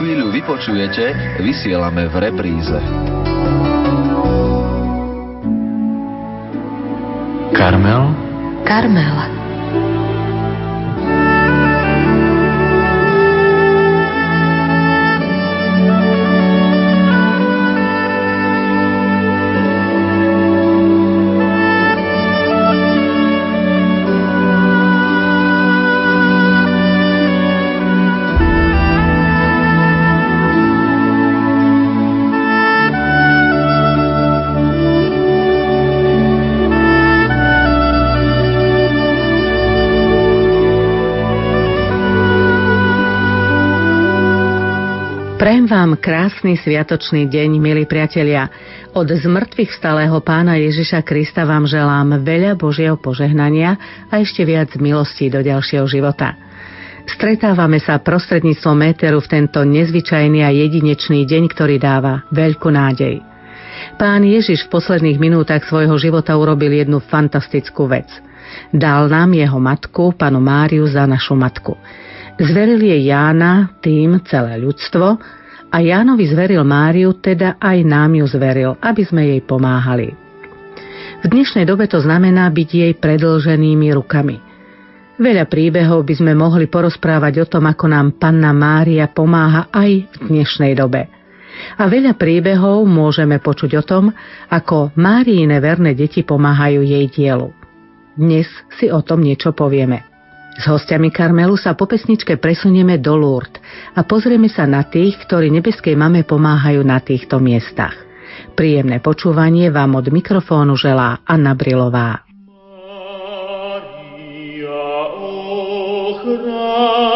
chvíľu vypočujete, vysielame v repríze. Karmel? Karmel. Vám krásny sviatočný deň, milí priatelia. Od zmrtvých vstalého pána Ježiša Krista vám želám veľa Božieho požehnania a ešte viac milostí do ďalšieho života. Stretávame sa prostredníctvom méteru v tento nezvyčajný a jedinečný deň, ktorý dáva veľkú nádej. Pán Ježiš v posledných minútach svojho života urobil jednu fantastickú vec. Dal nám jeho matku, panu Máriu, za našu matku. Zveril jej Jána, tým celé ľudstvo, a Jánovi zveril Máriu, teda aj nám ju zveril, aby sme jej pomáhali. V dnešnej dobe to znamená byť jej predlženými rukami. Veľa príbehov by sme mohli porozprávať o tom, ako nám panna Mária pomáha aj v dnešnej dobe. A veľa príbehov môžeme počuť o tom, ako Máriine verné deti pomáhajú jej dielu. Dnes si o tom niečo povieme. S hostiami Karmelu sa po pesničke presunieme do Lourdes a pozrieme sa na tých, ktorí nebeskej mame pomáhajú na týchto miestach. Príjemné počúvanie vám od mikrofónu želá Anna Brilová. Ako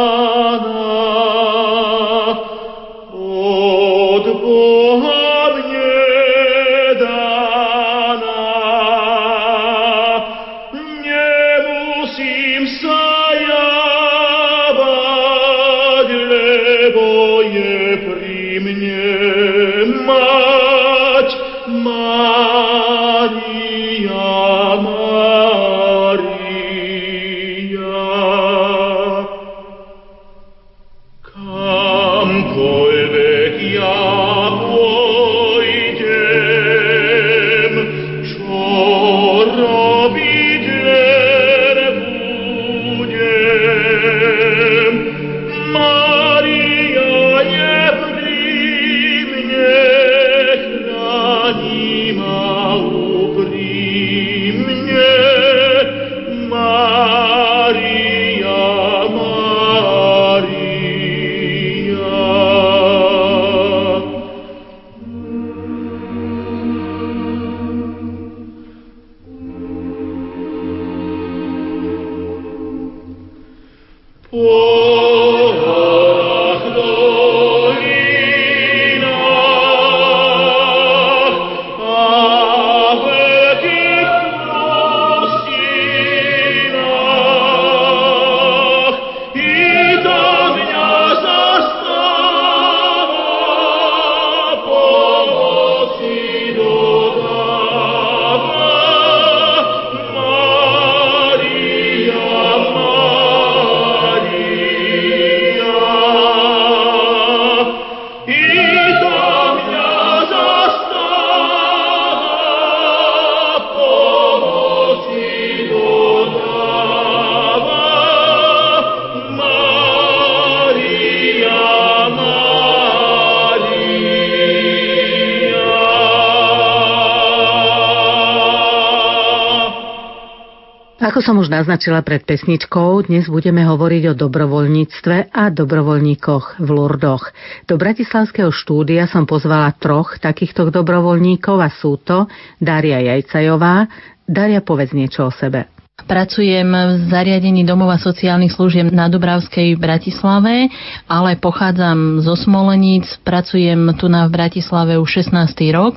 som už naznačila pred pesničkou, dnes budeme hovoriť o dobrovoľníctve a dobrovoľníkoch v Lurdoch. Do Bratislavského štúdia som pozvala troch takýchto dobrovoľníkov a sú to Daria Jajcajová. Daria, povedz niečo o sebe. Pracujem v zariadení domova sociálnych služieb na Dubravskej v Bratislave, ale pochádzam zo Smoleníc, pracujem tu na v Bratislave už 16. rok.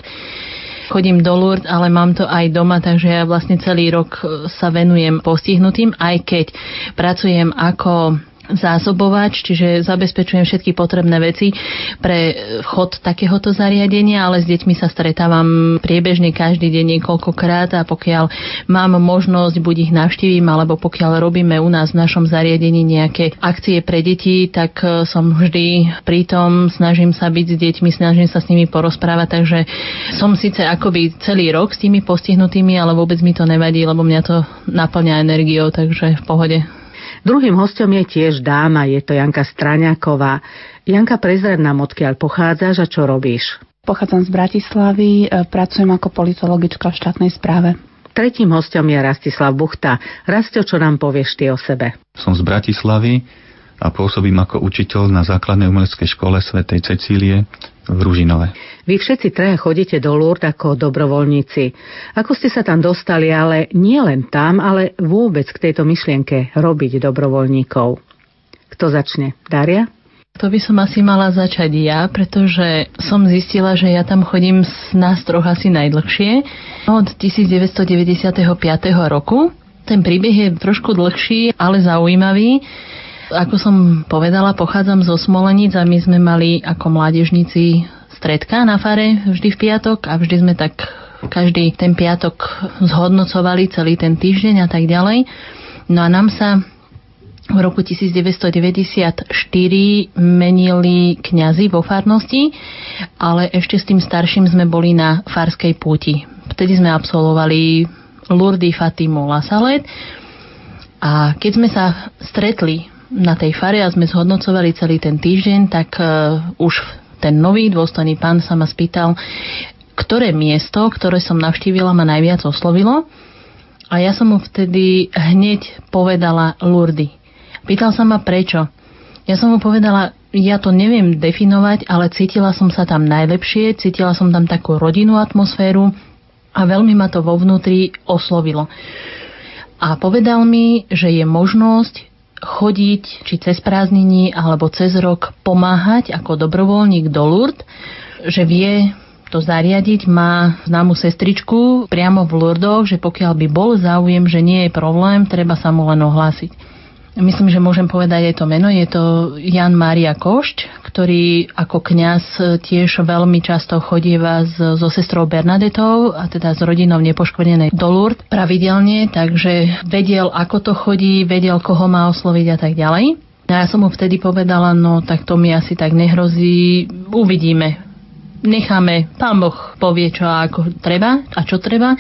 Chodím do Lourdes, ale mám to aj doma, takže ja vlastne celý rok e, sa venujem postihnutým, aj keď pracujem ako zásobovač, čiže zabezpečujem všetky potrebné veci pre chod takéhoto zariadenia, ale s deťmi sa stretávam priebežne každý deň niekoľkokrát a pokiaľ mám možnosť, buď ich navštívim, alebo pokiaľ robíme u nás v našom zariadení nejaké akcie pre deti, tak e, som vždy prítom, snažím sa byť s deťmi, snažím sa s nimi porozprávať, takže som síce akoby celý rok s tými postihnutými, ale vôbec mi to nevadí, lebo mňa to naplňa energiou, takže v pohode. Druhým hostom je tiež dáma, je to Janka Straňaková. Janka, prezred nám, odkiaľ pochádzaš a čo robíš? Pochádzam z Bratislavy, e, pracujem ako politologička v štátnej správe. Tretím hostom je Rastislav Buchta. Rastio, čo nám povieš ty o sebe? Som z Bratislavy a pôsobím ako učiteľ na základnej umeleckej škole svätej Cecílie v Ružinove. Vy všetci traja chodíte do Lourdes ako dobrovoľníci. Ako ste sa tam dostali, ale nie len tam, ale vôbec k tejto myšlienke robiť dobrovoľníkov? Kto začne? Daria? To by som asi mala začať ja, pretože som zistila, že ja tam chodím z nás troch asi najdlhšie. Od 1995. roku. Ten príbeh je trošku dlhší, ale zaujímavý. Ako som povedala, pochádzam zo Smoleníc a my sme mali ako mládežníci stredka na fare vždy v piatok a vždy sme tak každý ten piatok zhodnocovali celý ten týždeň a tak ďalej. No a nám sa v roku 1994 menili kňazi vo farnosti, ale ešte s tým starším sme boli na farskej púti. Vtedy sme absolvovali Lourdes Fatimu La Salette a keď sme sa stretli na tej fare a sme zhodnocovali celý ten týždeň, tak uh, už ten nový dôstojný pán sa ma spýtal, ktoré miesto, ktoré som navštívila, ma najviac oslovilo. A ja som mu vtedy hneď povedala Lurdy. Pýtal sa ma prečo. Ja som mu povedala, ja to neviem definovať, ale cítila som sa tam najlepšie, cítila som tam takú rodinnú atmosféru a veľmi ma to vo vnútri oslovilo. A povedal mi, že je možnosť chodiť či cez prázdniny alebo cez rok pomáhať ako dobrovoľník do Lourdes, že vie to zariadiť, má známu sestričku priamo v Lurdoch, že pokiaľ by bol záujem, že nie je problém, treba sa mu len ohlásiť. Myslím, že môžem povedať aj to meno. Je to Jan Mária Košť, ktorý ako kňaz tiež veľmi často chodieva so, sestrou Bernadetou a teda s rodinou nepoškvrnenej do Lourdes pravidelne, takže vedel, ako to chodí, vedel, koho má osloviť a tak ďalej. A ja som mu vtedy povedala, no tak to mi asi tak nehrozí, uvidíme. Necháme, pán Boh povie, čo ako treba a čo treba.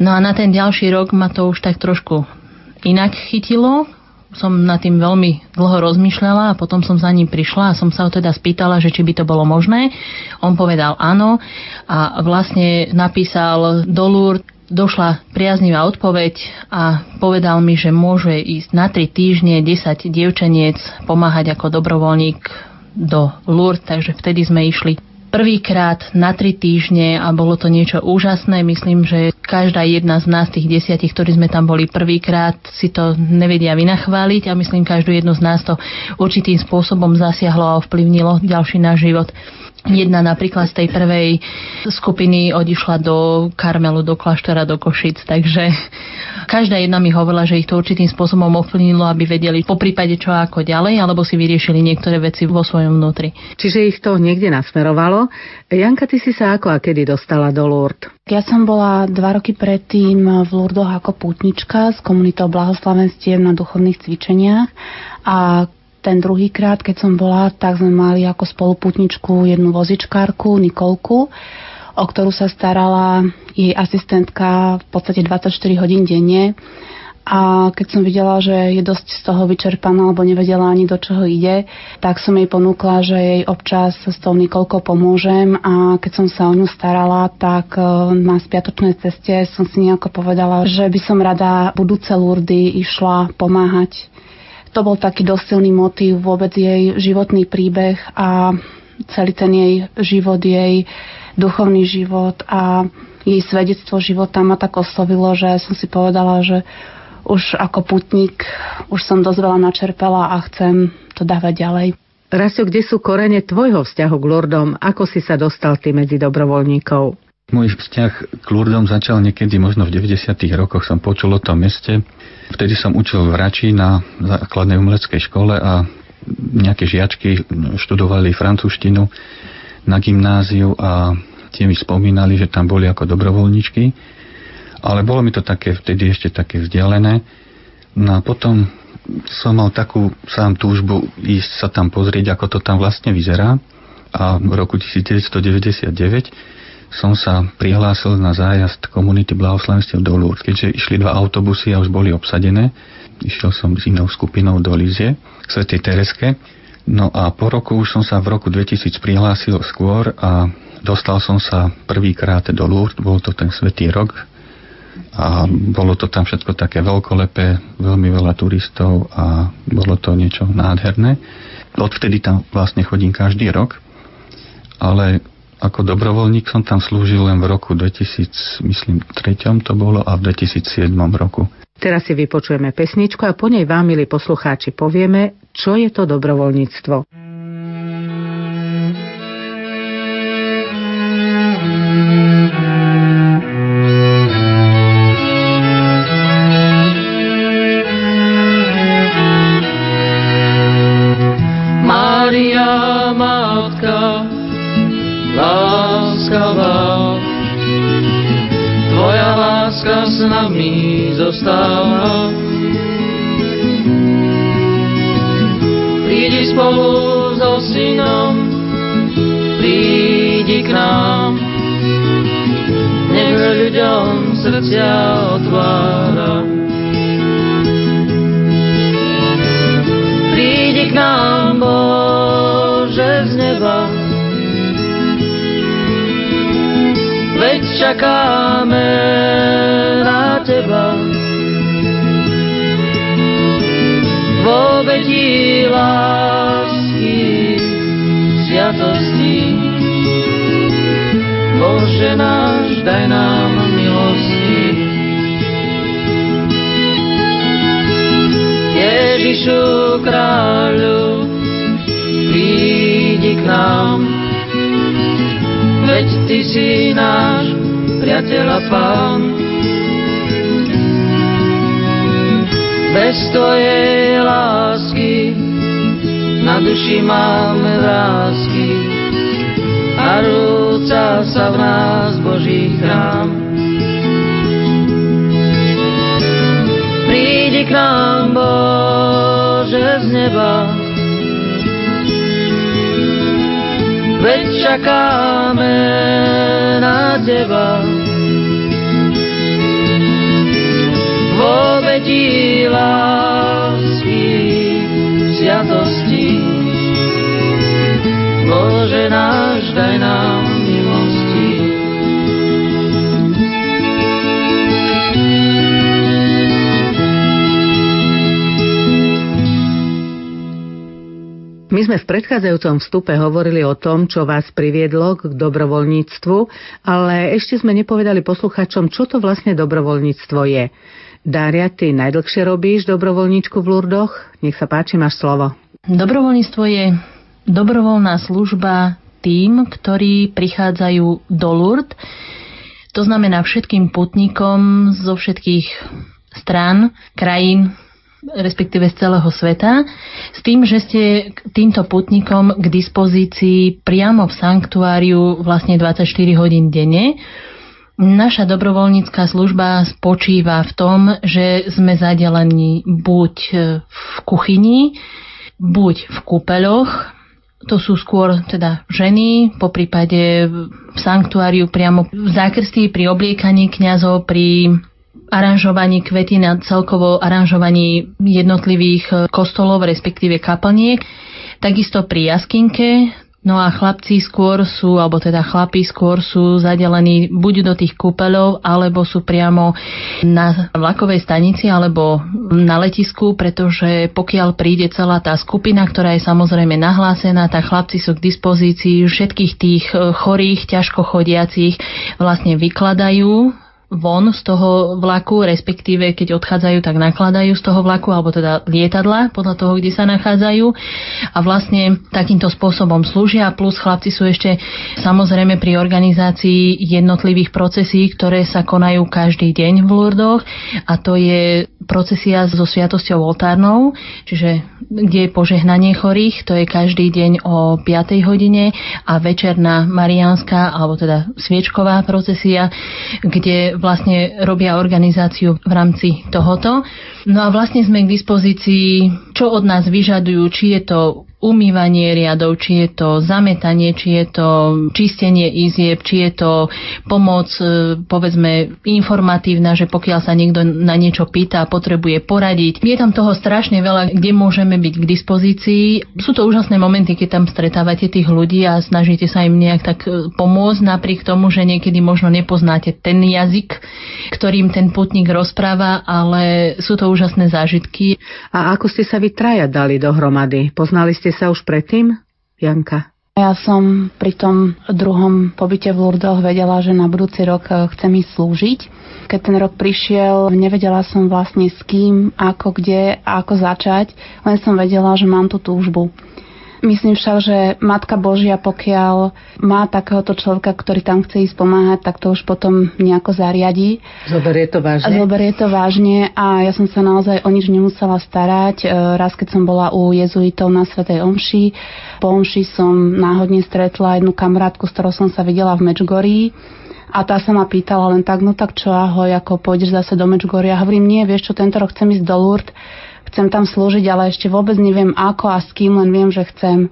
No a na ten ďalší rok ma to už tak trošku inak chytilo, som nad tým veľmi dlho rozmýšľala a potom som za ním prišla a som sa ho teda spýtala, že či by to bolo možné. On povedal áno a vlastne napísal do Lourdes došla priaznivá odpoveď a povedal mi, že môže ísť na 3 týždne 10 dievčeniec pomáhať ako dobrovoľník do Lourdes, takže vtedy sme išli prvýkrát na tri týždne a bolo to niečo úžasné. Myslím, že každá jedna z nás, tých desiatich, ktorí sme tam boli prvýkrát, si to nevedia vynachváliť a myslím, každú jednu z nás to určitým spôsobom zasiahlo a ovplyvnilo ďalší náš život. Jedna napríklad z tej prvej skupiny odišla do Karmelu, do kláštora, do Košic, takže každá jedna mi hovorila, že ich to určitým spôsobom ovplyvnilo, aby vedeli po prípade čo ako ďalej, alebo si vyriešili niektoré veci vo svojom vnútri. Čiže ich to niekde nasmerovalo. Janka, ty si sa ako a kedy dostala do Lourdes? Ja som bola dva roky predtým v Lourdoch ako pútnička s komunitou blahoslavenstiev na duchovných cvičeniach a ten druhý krát, keď som bola, tak sme mali ako spoluputničku jednu vozičkárku, Nikolku, o ktorú sa starala jej asistentka v podstate 24 hodín denne. A keď som videla, že je dosť z toho vyčerpaná, alebo nevedela ani do čoho ide, tak som jej ponúkla, že jej občas s tou Nikolkou pomôžem a keď som sa o ňu starala, tak e, na spiatočnej ceste som si nejako povedala, že by som rada budúce Lurdy išla pomáhať to bol taký dosť silný motív, vôbec jej životný príbeh a celý ten jej život, jej duchovný život a jej svedectvo života ma tak oslovilo, že som si povedala, že už ako putník už som dosť veľa načerpala a chcem to dávať ďalej. Rasio, kde sú korene tvojho vzťahu k Lordom? Ako si sa dostal ty medzi dobrovoľníkov? Môj vzťah k Lurdom začal niekedy možno v 90. rokoch. Som počul o tom meste. Vtedy som učil v Rači na základnej umeleckej škole a nejaké žiačky študovali francúzštinu na gymnáziu a tie mi spomínali, že tam boli ako dobrovoľničky. Ale bolo mi to také, vtedy ešte také vzdialené. No a potom som mal takú sám túžbu ísť sa tam pozrieť, ako to tam vlastne vyzerá. A v roku 1999 som sa prihlásil na zájazd komunity blahoslavenstiev do Lourdes. Keďže išli dva autobusy a už boli obsadené, išiel som s inou skupinou do Lizie, k Svetej Tereske. No a po roku už som sa v roku 2000 prihlásil skôr a dostal som sa prvýkrát do Lourdes, bol to ten Svetý rok a bolo to tam všetko také veľkolepé, veľmi veľa turistov a bolo to niečo nádherné. Odvtedy tam vlastne chodím každý rok, ale ako dobrovoľník som tam slúžil len v roku 2000, myslím, treťom to bolo a v 2007 roku. Teraz si vypočujeme pesničku a po nej vám, milí poslucháči, povieme, čo je to dobrovoľníctvo. Zostáva. Prídi spolu so synom, prídi k nám, nech ľuďom srdcia otvára. Prídi k nám, Bože, z neba, veď čakáme Teba. vo obetí lásky, sviatosti. Bože náš, daj nám milosti. Ježišu kráľu, prídi k nám, veď Ty si náš priateľ a pán. Bez tvojej lásky na duši máme vrázky a rúca sa v nás Boží chrám. Prídi k nám, Bože, z neba, veď čakáme na Teba. Lásky, sviatosti. Bože náš, daj nám milosti. My sme v predchádzajúcom vstupe hovorili o tom, čo vás priviedlo k dobrovoľníctvu, ale ešte sme nepovedali posluchačom, čo to vlastne dobrovoľníctvo je. Dária, ty najdlhšie robíš dobrovoľníčku v Lurdoch? Nech sa páči, máš slovo. Dobrovoľníctvo je dobrovoľná služba tým, ktorí prichádzajú do Lourdes. To znamená všetkým putníkom zo všetkých strán, krajín, respektíve z celého sveta, s tým, že ste týmto putníkom k dispozícii priamo v sanktuáriu vlastne 24 hodín denne Naša dobrovoľnícká služba spočíva v tom, že sme zadelení buď v kuchyni, buď v kúpeľoch, to sú skôr teda ženy, po prípade v sanktuáriu priamo v zákrstí pri obliekaní kňazov, pri aranžovaní kvety na celkovo aranžovaní jednotlivých kostolov, respektíve kaplniek. Takisto pri jaskinke, No a chlapci skôr sú, alebo teda chlapi skôr sú zadelení buď do tých kúpeľov, alebo sú priamo na vlakovej stanici, alebo na letisku, pretože pokiaľ príde celá tá skupina, ktorá je samozrejme nahlásená, tak chlapci sú k dispozícii všetkých tých chorých, ťažko chodiacich vlastne vykladajú von z toho vlaku, respektíve keď odchádzajú, tak nakladajú z toho vlaku, alebo teda lietadla, podľa toho, kde sa nachádzajú. A vlastne takýmto spôsobom slúžia, plus chlapci sú ešte samozrejme pri organizácii jednotlivých procesí, ktoré sa konajú každý deň v Lurdoch a to je procesia so sviatosťou oltárnou, čiže kde je požehnanie chorých, to je každý deň o 5. hodine a večerná mariánska, alebo teda sviečková procesia, kde vlastne robia organizáciu v rámci tohoto. No a vlastne sme k dispozícii, čo od nás vyžadujú, či je to umývanie riadov, či je to zametanie, či je to čistenie izieb, či je to pomoc, e, povedzme, informatívna, že pokiaľ sa niekto na niečo pýta a potrebuje poradiť. Je tam toho strašne veľa, kde môžeme byť k dispozícii. Sú to úžasné momenty, keď tam stretávate tých ľudí a snažíte sa im nejak tak e, pomôcť, napriek tomu, že niekedy možno nepoznáte ten jazyk, ktorým ten putník rozpráva, ale sú to úžasné zážitky. A ako ste sa vy traja dali dohromady? Poznali ste ste sa už predtým, Janka? Ja som pri tom druhom pobyte v Lurdoch vedela, že na budúci rok eh, chcem ísť slúžiť. Keď ten rok prišiel, nevedela som vlastne s kým, ako, kde a ako začať, len som vedela, že mám tú túžbu. Myslím však, že Matka Božia, pokiaľ má takéhoto človeka, ktorý tam chce ísť pomáhať, tak to už potom nejako zariadí. Zoberie to vážne? Zoberie to vážne a ja som sa naozaj o nič nemusela starať. E, raz, keď som bola u jezuitov na Svetej Omši, po Omši som náhodne stretla jednu kamarátku, s ktorou som sa videla v Mečgorí a tá sa ma pýtala len tak, no tak čo ahoj, ako pôjdeš zase do Mečgoria. Hovorím, nie, vieš čo, tento rok chcem ísť do Lourdes chcem tam slúžiť, ale ešte vôbec neviem ako a s kým, len viem, že chcem.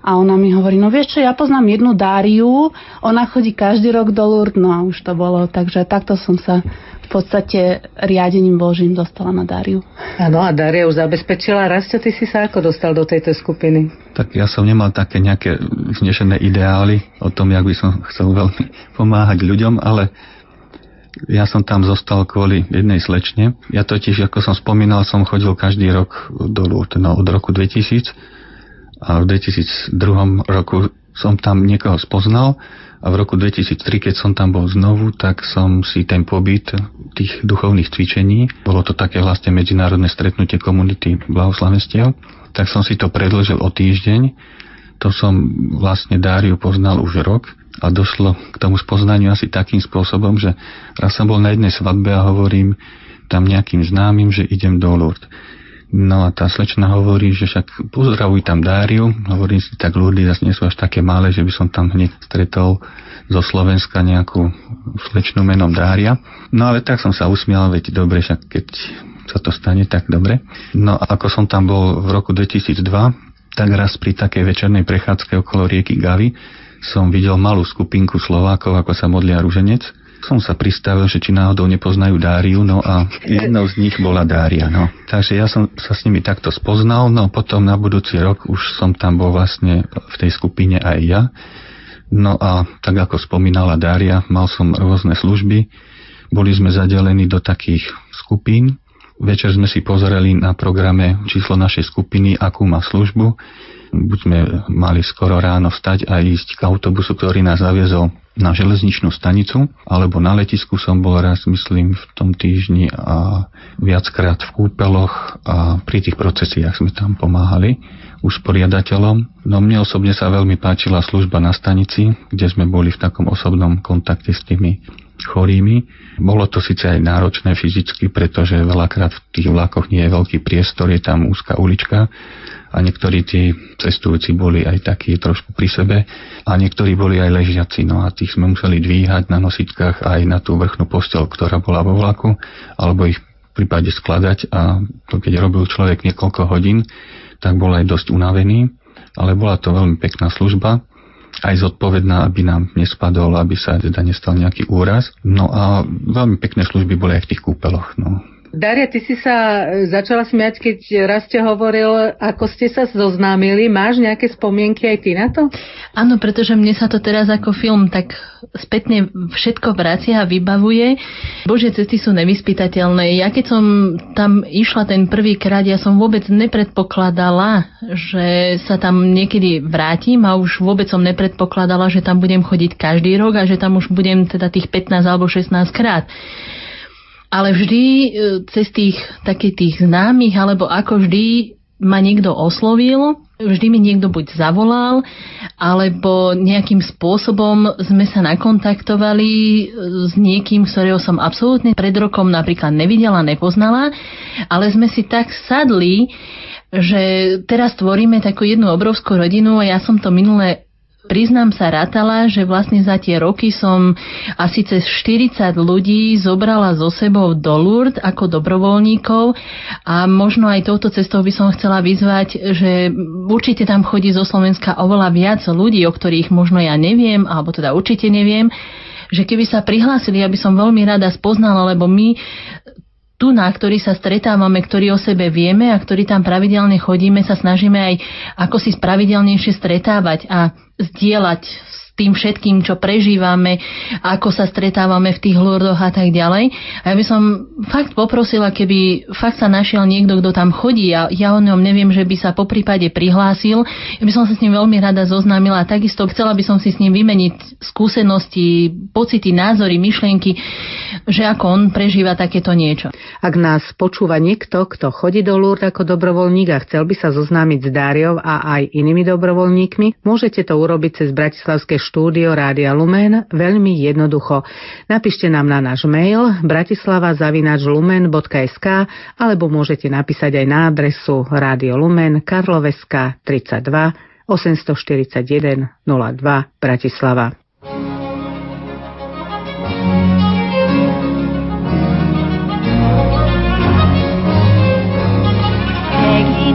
A ona mi hovorí, no vieš čo, ja poznám jednu Dáriu, ona chodí každý rok do Lourdes, no a už to bolo, takže takto som sa v podstate riadením Božím dostala na Dáriu. Áno, a Dária už zabezpečila. Rastio, ty si sa ako dostal do tejto skupiny? Tak ja som nemal také nejaké vznešené ideály o tom, jak by som chcel veľmi pomáhať ľuďom, ale ja som tam zostal kvôli jednej slečne. Ja totiž, ako som spomínal, som chodil každý rok do Lourdes, no, od roku 2000 a v 2002 roku som tam niekoho spoznal a v roku 2003, keď som tam bol znovu, tak som si ten pobyt tých duchovných cvičení, bolo to také vlastne medzinárodné stretnutie komunity blahoslavenstiev, tak som si to predlžil o týždeň. To som vlastne Dáriu poznal už rok a došlo k tomu spoznaniu asi takým spôsobom, že raz som bol na jednej svadbe a hovorím tam nejakým známym, že idem do Lourdes. No a tá slečna hovorí, že však pozdravuj tam Dáriu. Hovorím si, tak ľudí zase nie sú až také malé, že by som tam hneď stretol zo Slovenska nejakú slečnú menom Dária. No ale tak som sa usmial, veď dobre, však keď sa to stane, tak dobre. No a ako som tam bol v roku 2002, tak raz pri takej večernej prechádzke okolo rieky Gavy som videl malú skupinku Slovákov, ako sa modlia ruženec. Som sa pristavil, že či náhodou nepoznajú Dáriu, no a jednou z nich bola Dária. No. Takže ja som sa s nimi takto spoznal, no potom na budúci rok už som tam bol vlastne v tej skupine aj ja. No a tak ako spomínala Dária, mal som rôzne služby. Boli sme zadelení do takých skupín. Večer sme si pozreli na programe číslo našej skupiny, akú má službu buď sme mali skoro ráno vstať a ísť k autobusu, ktorý nás zaviezol na železničnú stanicu, alebo na letisku som bol raz, myslím, v tom týždni a viackrát v kúpeloch a pri tých procesiách sme tam pomáhali usporiadateľom. No mne osobne sa veľmi páčila služba na stanici, kde sme boli v takom osobnom kontakte s tými chorými. Bolo to síce aj náročné fyzicky, pretože veľakrát v tých vlakoch nie je veľký priestor, je tam úzka ulička a niektorí tí cestujúci boli aj takí trošku pri sebe a niektorí boli aj ležiaci, no a tých sme museli dvíhať na nosičkách aj na tú vrchnú postel, ktorá bola vo vlaku, alebo ich v prípade skladať. A to keď robil človek niekoľko hodín, tak bol aj dosť unavený, ale bola to veľmi pekná služba aj zodpovedná, aby nám nespadol, aby sa teda nestal nejaký úraz. No a veľmi pekné služby boli aj v tých kúpeloch. No. Daria, ty si sa e, začala smiať, keď raz ste hovoril, ako ste sa zoznámili. Máš nejaké spomienky aj ty na to? Áno, pretože mne sa to teraz ako film tak spätne všetko vracia a vybavuje. Božie cesty sú nevyspytateľné. Ja keď som tam išla ten prvý krát, ja som vôbec nepredpokladala, že sa tam niekedy vrátim a už vôbec som nepredpokladala, že tam budem chodiť každý rok a že tam už budem teda tých 15 alebo 16 krát ale vždy e, cez tých takých tých známych, alebo ako vždy ma niekto oslovil, vždy mi niekto buď zavolal, alebo nejakým spôsobom sme sa nakontaktovali e, s niekým, ktorého som absolútne pred rokom napríklad nevidela, nepoznala, ale sme si tak sadli, že teraz tvoríme takú jednu obrovskú rodinu a ja som to minulé priznám sa rátala, že vlastne za tie roky som asi cez 40 ľudí zobrala so sebou do Lourdes ako dobrovoľníkov a možno aj touto cestou by som chcela vyzvať, že určite tam chodí zo Slovenska oveľa viac ľudí, o ktorých možno ja neviem, alebo teda určite neviem, že keby sa prihlásili, aby som veľmi rada spoznala, lebo my tu, na ktorý sa stretávame, ktorý o sebe vieme a ktorý tam pravidelne chodíme, sa snažíme aj ako si pravidelnejšie stretávať a zdieľať tým všetkým, čo prežívame, ako sa stretávame v tých lurdoch a tak ďalej. A ja by som fakt poprosila, keby fakt sa našiel niekto, kto tam chodí a ja o ňom neviem, že by sa po prípade prihlásil. Ja by som sa s ním veľmi rada zoznámila a takisto chcela by som si s ním vymeniť skúsenosti, pocity, názory, myšlienky, že ako on prežíva takéto niečo. Ak nás počúva niekto, kto chodí do Lourdes ako dobrovoľník a chcel by sa zoznámiť s Dáriou a aj inými dobrovoľníkmi, môžete to urobiť cez Bratislavské štúdio Rádia Lumen veľmi jednoducho. Napíšte nám na náš mail bratislava.lumen.sk alebo môžete napísať aj na adresu Rádio Lumen Karloveska 32 841 02 Bratislava. Peggy,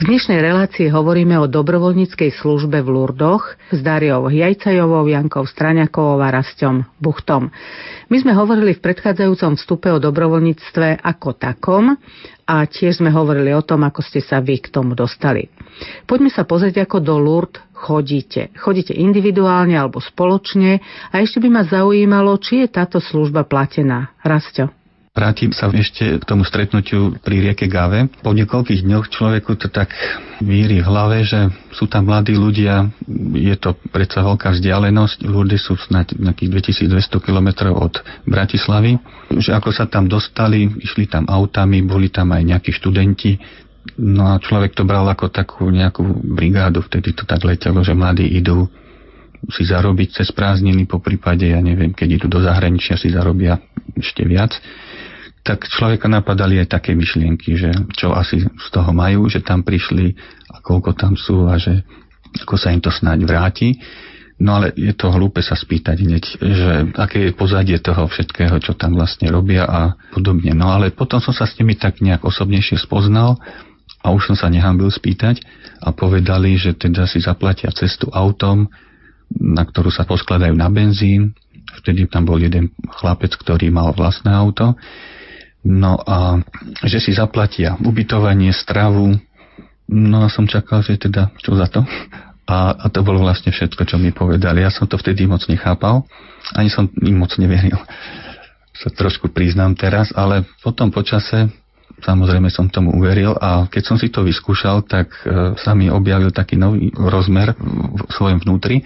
dnešnej relácii hovoríme o dobrovoľníckej službe v Lurdoch s Dariou Jajcajovou, Jankou Straňakovou a Rastom Buchtom. My sme hovorili v predchádzajúcom vstupe o dobrovoľníctve ako takom a tiež sme hovorili o tom, ako ste sa vy k tomu dostali. Poďme sa pozrieť, ako do Lourdes chodíte. Chodíte individuálne alebo spoločne a ešte by ma zaujímalo, či je táto služba platená. Rasto. Vrátim sa ešte k tomu stretnutiu pri rieke Gave. Po niekoľkých dňoch človeku to tak víri v hlave, že sú tam mladí ľudia, je to predsa veľká vzdialenosť, ľudia sú snáď nejakých 2200 km od Bratislavy, že ako sa tam dostali, išli tam autami, boli tam aj nejakí študenti, no a človek to bral ako takú nejakú brigádu, vtedy to tak letelo, že mladí idú si zarobiť cez prázdniny, po prípade, ja neviem, keď idú do zahraničia, si zarobia ešte viac tak človeka napadali aj také myšlienky, že čo asi z toho majú, že tam prišli a koľko tam sú a že ako sa im to snáď vráti. No ale je to hlúpe sa spýtať hneď, že aké je pozadie toho všetkého, čo tam vlastne robia a podobne. No ale potom som sa s nimi tak nejak osobnejšie spoznal a už som sa nehambil spýtať a povedali, že teda si zaplatia cestu autom, na ktorú sa poskladajú na benzín. Vtedy tam bol jeden chlapec, ktorý mal vlastné auto No a že si zaplatia ubytovanie, stravu. No a som čakal, že teda čo za to. A, a to bolo vlastne všetko, čo mi povedali. Ja som to vtedy moc nechápal. Ani som im moc neveril. Sa trošku priznám teraz, ale potom počase samozrejme som tomu uveril a keď som si to vyskúšal, tak e, sa mi objavil taký nový rozmer v svojom vnútri,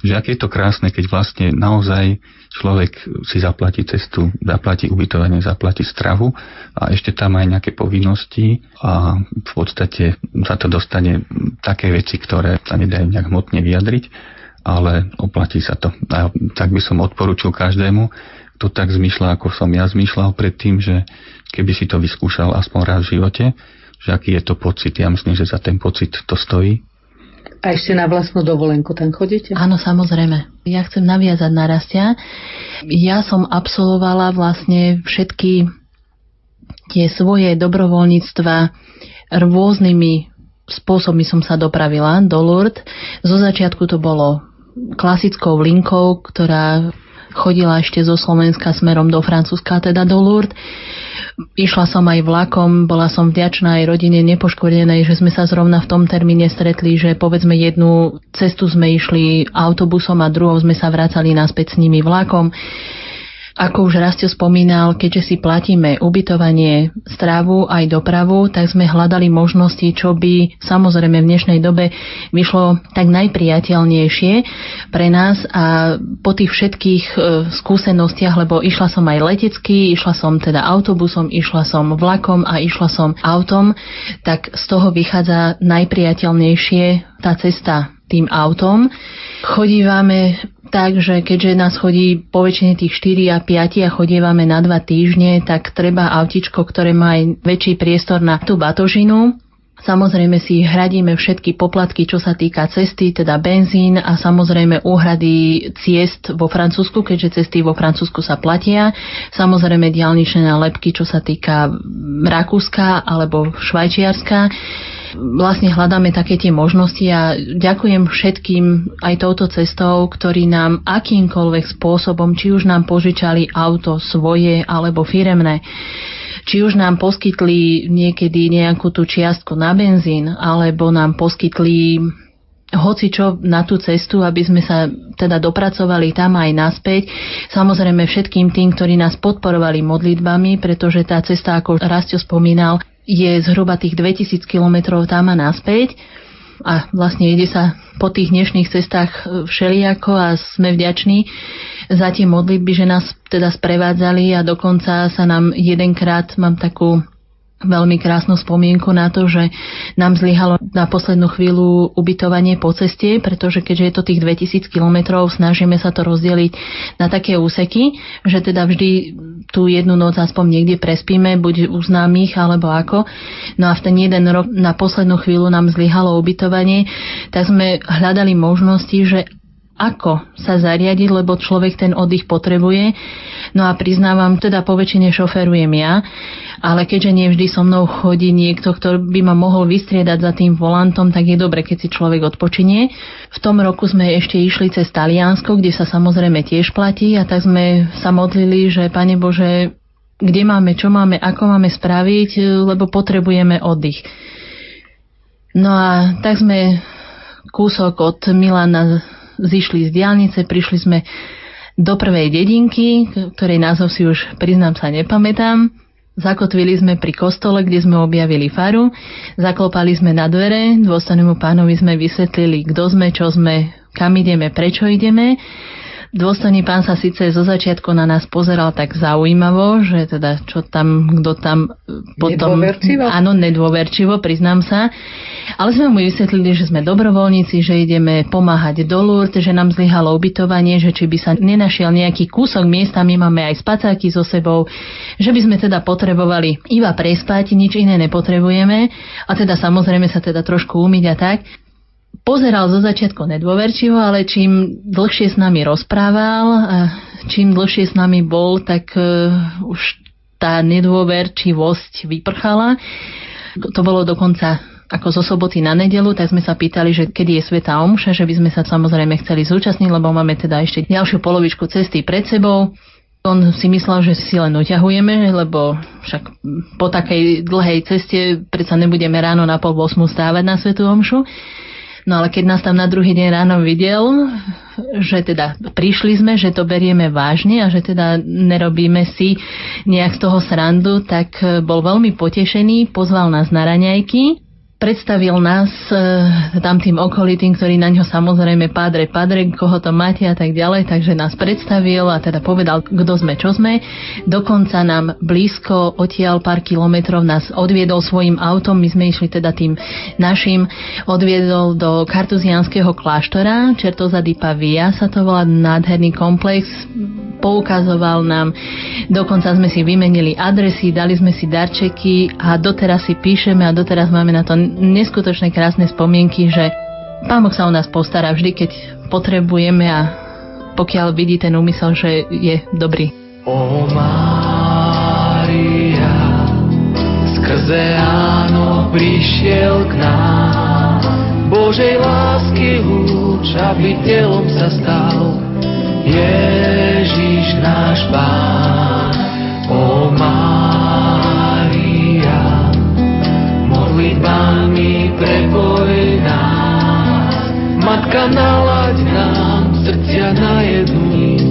že aké je to krásne, keď vlastne naozaj človek si zaplatí cestu, zaplatí ubytovanie, zaplatí stravu a ešte tam aj nejaké povinnosti a v podstate sa to dostane také veci, ktoré sa nedajú nejak hmotne vyjadriť, ale oplatí sa to. A tak by som odporučil každému, kto tak zmyšľa, ako som ja zmyšľal predtým, že keby si to vyskúšal aspoň raz v živote, že aký je to pocit. Ja myslím, že za ten pocit to stojí a ešte na vlastnú dovolenku tam chodíte? Áno, samozrejme. Ja chcem naviazať na rastia. Ja som absolvovala vlastne všetky tie svoje dobrovoľníctva rôznymi spôsobmi som sa dopravila do Lourdes. Zo začiatku to bolo klasickou linkou, ktorá chodila ešte zo Slovenska smerom do Francúzska, teda do Lourdes. Išla som aj vlakom, bola som vďačná aj rodine nepoškodenej, že sme sa zrovna v tom termíne stretli, že povedzme jednu cestu sme išli autobusom a druhou sme sa vracali naspäť s nimi vlakom. Ako už Rastio spomínal, keďže si platíme ubytovanie, strávu aj dopravu, tak sme hľadali možnosti, čo by samozrejme v dnešnej dobe vyšlo tak najpriateľnejšie pre nás a po tých všetkých e, skúsenostiach, lebo išla som aj letecky, išla som teda autobusom, išla som vlakom a išla som autom, tak z toho vychádza najpriateľnejšie tá cesta tým autom. Chodívame tak, že keďže nás chodí po väčšine tých 4 a 5 a chodívame na 2 týždne, tak treba autičko, ktoré má aj väčší priestor na tú batožinu. Samozrejme si hradíme všetky poplatky, čo sa týka cesty, teda benzín a samozrejme úhrady ciest vo Francúzsku, keďže cesty vo Francúzsku sa platia. Samozrejme diálničné nálepky, čo sa týka Rakúska alebo Švajčiarska vlastne hľadáme také tie možnosti a ďakujem všetkým aj touto cestou, ktorí nám akýmkoľvek spôsobom, či už nám požičali auto svoje alebo firemné, či už nám poskytli niekedy nejakú tú čiastku na benzín, alebo nám poskytli hoci čo na tú cestu, aby sme sa teda dopracovali tam aj naspäť. Samozrejme všetkým tým, ktorí nás podporovali modlitbami, pretože tá cesta, ako Rastio spomínal, je zhruba tých 2000 kilometrov tam a naspäť. A vlastne ide sa po tých dnešných cestách všelijako a sme vďační za tie modlitby, že nás teda sprevádzali a dokonca sa nám jedenkrát, mám takú veľmi krásnu spomienku na to, že nám zlyhalo na poslednú chvíľu ubytovanie po ceste, pretože keďže je to tých 2000 kilometrov, snažíme sa to rozdeliť na také úseky, že teda vždy tú jednu noc aspoň niekde prespíme, buď u známych alebo ako. No a v ten jeden rok na poslednú chvíľu nám zlyhalo ubytovanie, tak sme hľadali možnosti, že ako sa zariadiť, lebo človek ten oddych potrebuje. No a priznávam, teda po väčšine šoferujem ja, ale keďže nie vždy so mnou chodí niekto, kto by ma mohol vystriedať za tým volantom, tak je dobre, keď si človek odpočinie. V tom roku sme ešte išli cez Taliansko, kde sa samozrejme tiež platí a tak sme sa modlili, že Pane Bože, kde máme, čo máme, ako máme spraviť, lebo potrebujeme oddych. No a tak sme kúsok od Milana zišli z diálnice, prišli sme do prvej dedinky, ktorej názov si už priznám sa nepamätám. Zakotvili sme pri kostole, kde sme objavili faru, zaklopali sme na dvere, dôstojnému pánovi sme vysvetlili, kto sme, čo sme, kam ideme, prečo ideme. Dôstojný pán sa síce zo začiatku na nás pozeral tak zaujímavo, že teda čo tam, kto tam potom... Nedôverčivo? Áno, nedôverčivo, priznám sa. Ale sme mu vysvetlili, že sme dobrovoľníci, že ideme pomáhať do Lourdes, že nám zlyhalo ubytovanie, že či by sa nenašiel nejaký kúsok miesta, my máme aj spacáky so sebou, že by sme teda potrebovali iba prespať, nič iné nepotrebujeme a teda samozrejme sa teda trošku umyť a tak. Pozeral zo začiatku nedôverčivo, ale čím dlhšie s nami rozprával, a čím dlhšie s nami bol, tak uh, už tá nedôverčivosť vyprchala. To bolo dokonca ako zo soboty na nedelu, tak sme sa pýtali, že kedy je Sveta Omša, že by sme sa samozrejme chceli zúčastniť, lebo máme teda ešte ďalšiu polovičku cesty pred sebou. On si myslel, že si len uťahujeme, lebo však po takej dlhej ceste predsa nebudeme ráno na pol 8 stávať na Svetu Omšu. No ale keď nás tam na druhý deň ráno videl, že teda prišli sme, že to berieme vážne a že teda nerobíme si nejak z toho srandu, tak bol veľmi potešený, pozval nás na raňajky predstavil nás e, tam tým okolitým, ktorí na ňo samozrejme padre, padre, koho to máte a tak ďalej, takže nás predstavil a teda povedal, kto sme, čo sme. Dokonca nám blízko odtiaľ pár kilometrov nás odviedol svojim autom, my sme išli teda tým našim, odviedol do kartuzianského kláštora, Čertoza di Pavia sa to volá, nádherný komplex, poukazoval nám, dokonca sme si vymenili adresy, dali sme si darčeky a doteraz si píšeme a doteraz máme na to neskutočné krásne spomienky, že Pán Boh sa o nás postará vždy, keď potrebujeme a pokiaľ vidí ten úmysel, že je dobrý. O Mária, skrze áno prišiel k nám, Božej lásky lúč, aby telom sa stal, Ježiš náš Pán. Matka, nalaď nám srdcia na jednu niť,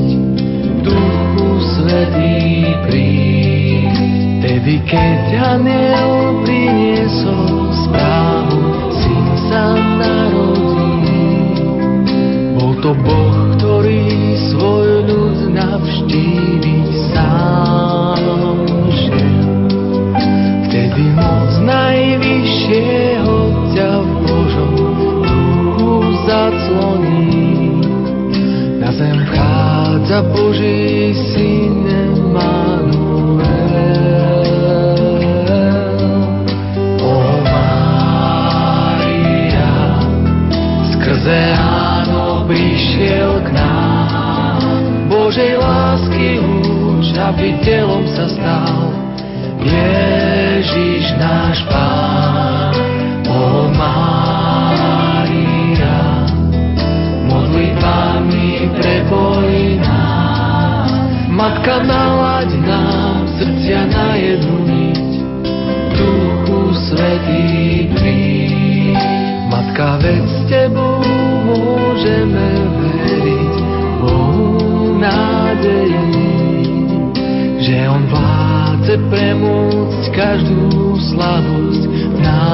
Duchu Svetý príď. Tedy, keď aniel priniesol správu, syn sa narodí. Bol to Boh, ktorý svoj ľud navštíviť sám Vtedy moc najvyššieho ťa zacloní. Na zem vchádza Boží syn Emanuel. Skrze áno prišiel k nám. Božej lásky lúč, aby telom sa stal Matka, nalaď nám srdcia na jednu niť, Duchu Svetý príď. Matka, veď s Tebou môžeme veriť, Bohu nádeji, že On vládce premôcť každú slabosť v nás.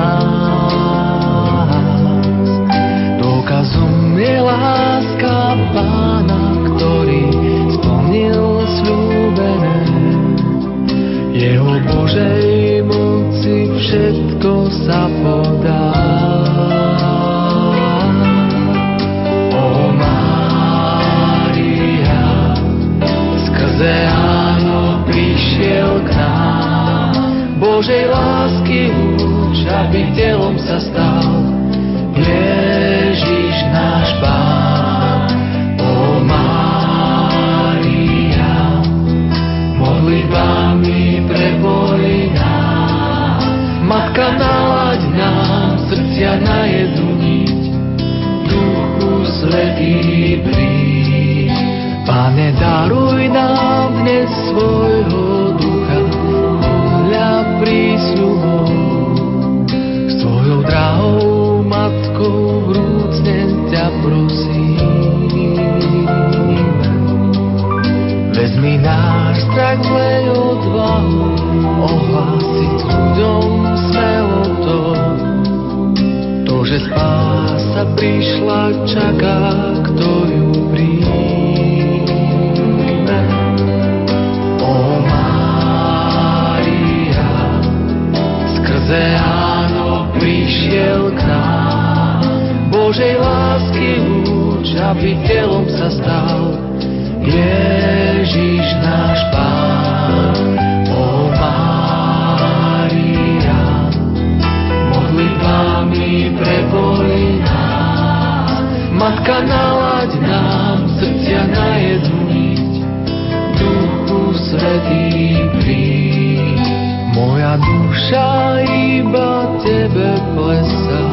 Moja duša iba Tebe plesá,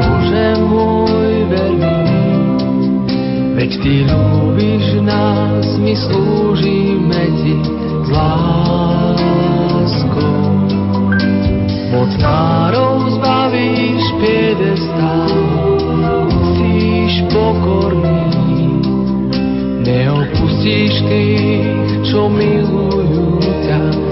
Bože môj verný. Veď Ty ľúbiš nás, my slúžime Ti s láskou. Moc nárov zbavíš piedestálu, uctíš pokorný. Neopustíš tých, čo milujú ťa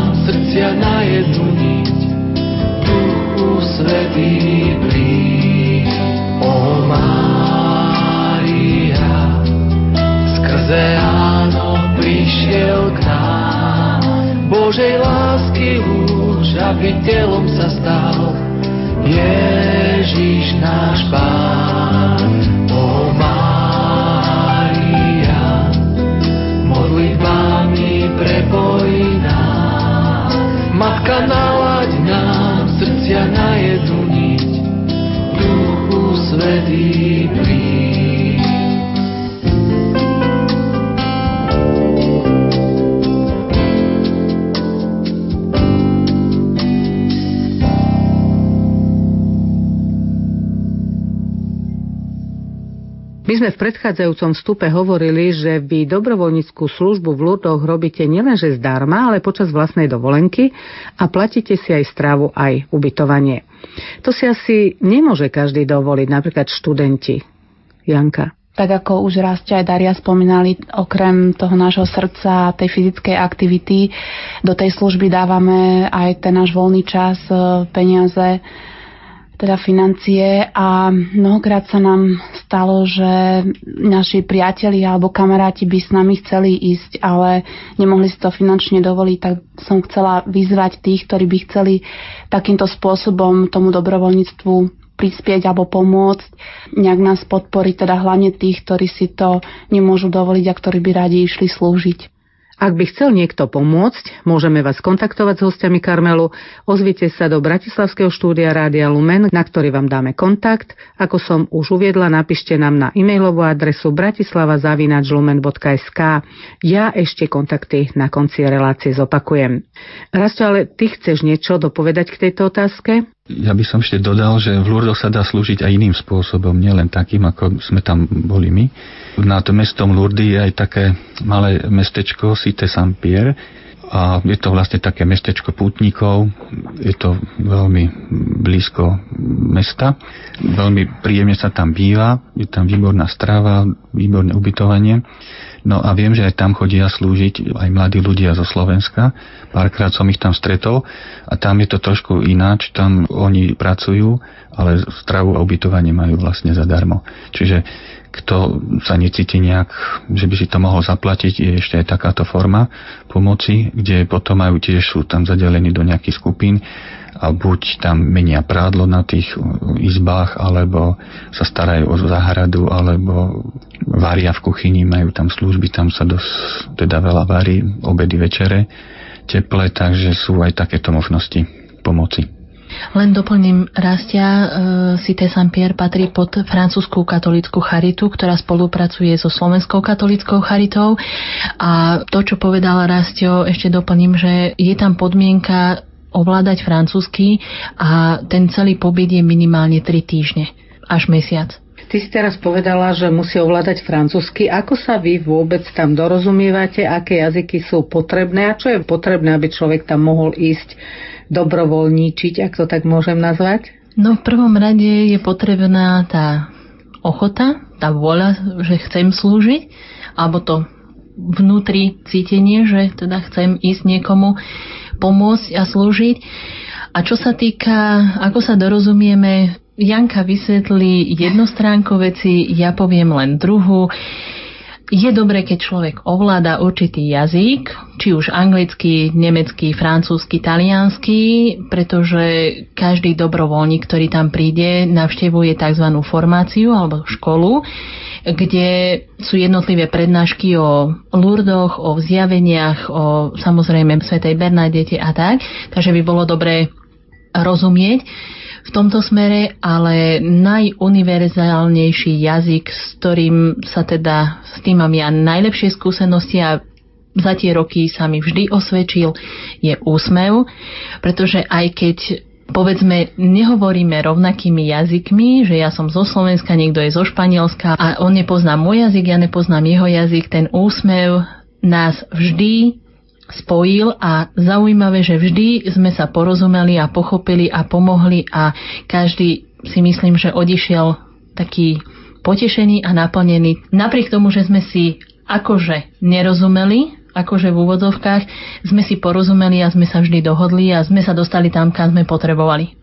srdcia na jednu niť, Duchu Svetý príď. O Mária, skrze áno prišiel k nám, Božej lásky lúč, aby telom sa stal. Ježiš náš Pán, Matka, nalaď nám srdcia na jednu niť, Duchu Svetý príď. Sme v predchádzajúcom vstupe hovorili, že vy dobrovoľníckú službu v Lurdoch robíte nielenže zdarma, ale počas vlastnej dovolenky a platíte si aj stravu, aj ubytovanie. To si asi nemôže každý dovoliť, napríklad študenti. Janka. Tak ako už raz aj Daria spomínali, okrem toho nášho srdca, tej fyzickej aktivity, do tej služby dávame aj ten náš voľný čas, peniaze, teda financie a mnohokrát sa nám stalo, že naši priatelia alebo kamaráti by s nami chceli ísť, ale nemohli si to finančne dovoliť, tak som chcela vyzvať tých, ktorí by chceli takýmto spôsobom tomu dobrovoľníctvu prispieť alebo pomôcť, nejak nás podporiť, teda hlavne tých, ktorí si to nemôžu dovoliť a ktorí by radi išli slúžiť. Ak by chcel niekto pomôcť, môžeme vás kontaktovať s hostiami Karmelu. Ozvite sa do Bratislavského štúdia Rádia Lumen, na ktorý vám dáme kontakt. Ako som už uviedla, napíšte nám na e-mailovú adresu bratislava.lumen.sk. Ja ešte kontakty na konci relácie zopakujem. Rasto, ale ty chceš niečo dopovedať k tejto otázke? Ja by som ešte dodal, že v Lourdes sa dá slúžiť aj iným spôsobom, nielen takým, ako sme tam boli my. Nad mestom Lourdes je aj také malé mestečko Cité Saint-Pierre, a je to vlastne také mestečko pútnikov, je to veľmi blízko mesta, veľmi príjemne sa tam býva, je tam výborná strava, výborné ubytovanie. No a viem, že aj tam chodia slúžiť aj mladí ľudia zo Slovenska. Párkrát som ich tam stretol a tam je to trošku ináč. Tam oni pracujú, ale stravu a ubytovanie majú vlastne zadarmo. Čiže kto sa necíti nejak, že by si to mohol zaplatiť, je ešte aj takáto forma pomoci, kde potom majú tiež sú tam zadelení do nejakých skupín a buď tam menia prádlo na tých izbách, alebo sa starajú o záhradu, alebo varia v kuchyni, majú tam služby, tam sa dosť teda veľa varí, obedy, večere, teple, takže sú aj takéto možnosti pomoci. Len doplním, Rastia e, Cité Saint-Pierre patrí pod francúzskú katolickú charitu, ktorá spolupracuje so slovenskou katolickou charitou. A to, čo povedala Rastio, ešte doplním, že je tam podmienka ovládať francúzsky a ten celý pobyt je minimálne 3 týždne až mesiac. Ty si teraz povedala, že musí ovládať francúzsky. Ako sa vy vôbec tam dorozumievate? Aké jazyky sú potrebné? A čo je potrebné, aby človek tam mohol ísť dobrovoľníčiť, ak to tak môžem nazvať? No v prvom rade je potrebná tá ochota, tá vôľa, že chcem slúžiť, alebo to vnútri cítenie, že teda chcem ísť niekomu pomôcť a slúžiť. A čo sa týka, ako sa dorozumieme, Janka vysvetlí jednu stránku veci, ja poviem len druhú. Je dobré, keď človek ovláda určitý jazyk, či už anglický, nemecký, francúzsky, taliansky, pretože každý dobrovoľník, ktorý tam príde, navštevuje tzv. formáciu alebo školu, kde sú jednotlivé prednášky o Lurdoch, o zjaveniach, o samozrejme Svetej Bernadete a tak. Takže by bolo dobré rozumieť v tomto smere, ale najuniverzálnejší jazyk, s ktorým sa teda, s tým mám ja najlepšie skúsenosti a za tie roky sa mi vždy osvedčil, je úsmev, pretože aj keď povedzme, nehovoríme rovnakými jazykmi, že ja som zo Slovenska, niekto je zo Španielska a on nepozná môj jazyk, ja nepoznám jeho jazyk, ten úsmev nás vždy spojil a zaujímavé, že vždy sme sa porozumeli a pochopili a pomohli a každý si myslím, že odišiel taký potešený a naplnený. Napriek tomu, že sme si akože nerozumeli, akože v úvodzovkách, sme si porozumeli a sme sa vždy dohodli a sme sa dostali tam, kam sme potrebovali.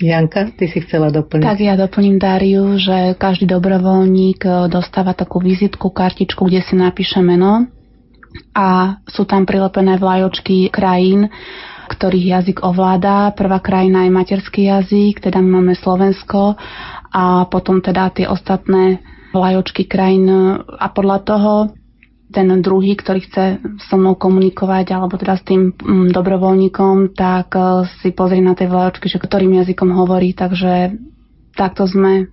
Janka, ty si chcela doplniť. Tak ja doplním Dáriu, že každý dobrovoľník e, dostáva takú vizitku, kartičku, kde si napíše meno a sú tam prilepené vlajočky krajín, ktorých jazyk ovláda. Prvá krajina je materský jazyk, teda my máme Slovensko a potom teda tie ostatné vlajočky krajín a podľa toho ten druhý, ktorý chce so mnou komunikovať, alebo teda s tým mm, dobrovoľníkom, tak e, si pozrie na tej vlajočky, že ktorým jazykom hovorí, takže takto sme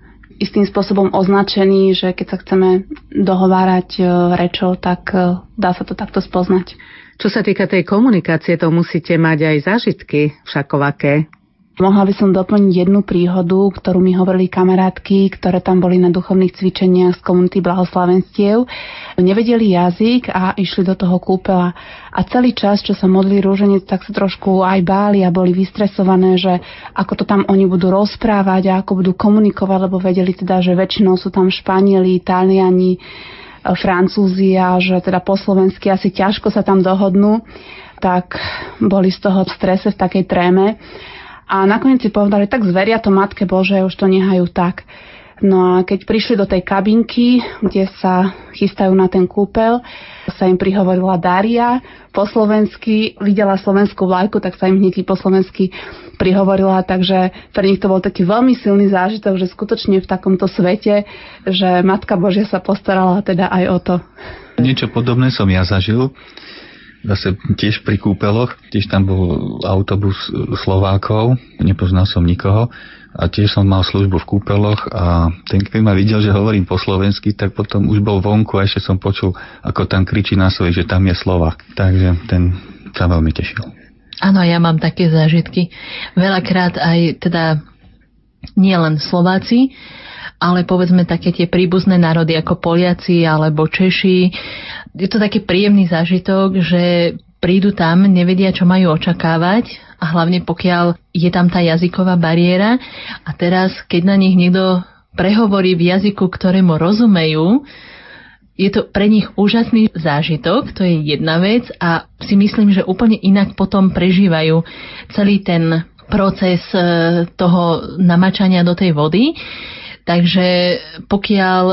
istým spôsobom označení, že keď sa chceme dohovárať e, rečou, tak e, dá sa to takto spoznať. Čo sa týka tej komunikácie, to musíte mať aj zážitky všakovaké. Mohla by som doplniť jednu príhodu, ktorú mi hovorili kamarátky, ktoré tam boli na duchovných cvičeniach z komunity blahoslavenstiev. Nevedeli jazyk a išli do toho kúpela. A celý čas, čo sa modli rúženec, tak sa trošku aj báli a boli vystresované, že ako to tam oni budú rozprávať a ako budú komunikovať, lebo vedeli teda, že väčšinou sú tam Španieli, Taliani, Francúzi a že teda po slovensky asi ťažko sa tam dohodnú tak boli z toho v strese, v takej tréme. A nakoniec si povedali, tak zveria to Matke Bože, už to nehajú tak. No a keď prišli do tej kabinky, kde sa chystajú na ten kúpel, sa im prihovorila Daria po slovensky, videla slovenskú vlajku, tak sa im hneď po slovensky prihovorila, takže pre nich to bol taký veľmi silný zážitok, že skutočne v takomto svete, že Matka Božia sa postarala teda aj o to. Niečo podobné som ja zažil zase tiež pri kúpeloch, tiež tam bol autobus Slovákov, nepoznal som nikoho a tiež som mal službu v kúpeloch a ten, keď ma videl, že hovorím po slovensky, tak potom už bol vonku a ešte som počul, ako tam kričí na svoje, že tam je Slovak. Takže ten sa veľmi tešil. Áno, ja mám také zážitky. Veľakrát aj teda nielen Slováci, ale povedzme také tie príbuzné národy ako Poliaci alebo Češi. Je to taký príjemný zážitok, že prídu tam, nevedia, čo majú očakávať a hlavne pokiaľ je tam tá jazyková bariéra a teraz, keď na nich niekto prehovorí v jazyku, ktorému rozumejú, je to pre nich úžasný zážitok, to je jedna vec a si myslím, že úplne inak potom prežívajú celý ten proces e, toho namačania do tej vody. Takže pokiaľ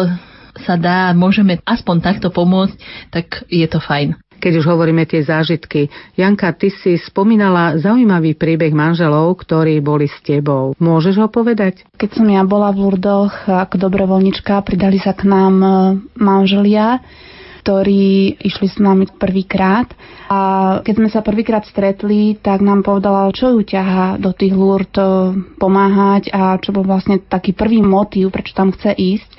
sa dá, môžeme aspoň takto pomôcť, tak je to fajn. Keď už hovoríme tie zážitky, Janka, ty si spomínala zaujímavý príbeh manželov, ktorí boli s tebou. Môžeš ho povedať? Keď som ja bola v Lurdoch ako dobrovoľnička, pridali sa k nám e, manželia, ktorí išli s nami prvýkrát. A keď sme sa prvýkrát stretli, tak nám povedala, čo ju ťaha do tých lúrd pomáhať a čo bol vlastne taký prvý motív, prečo tam chce ísť.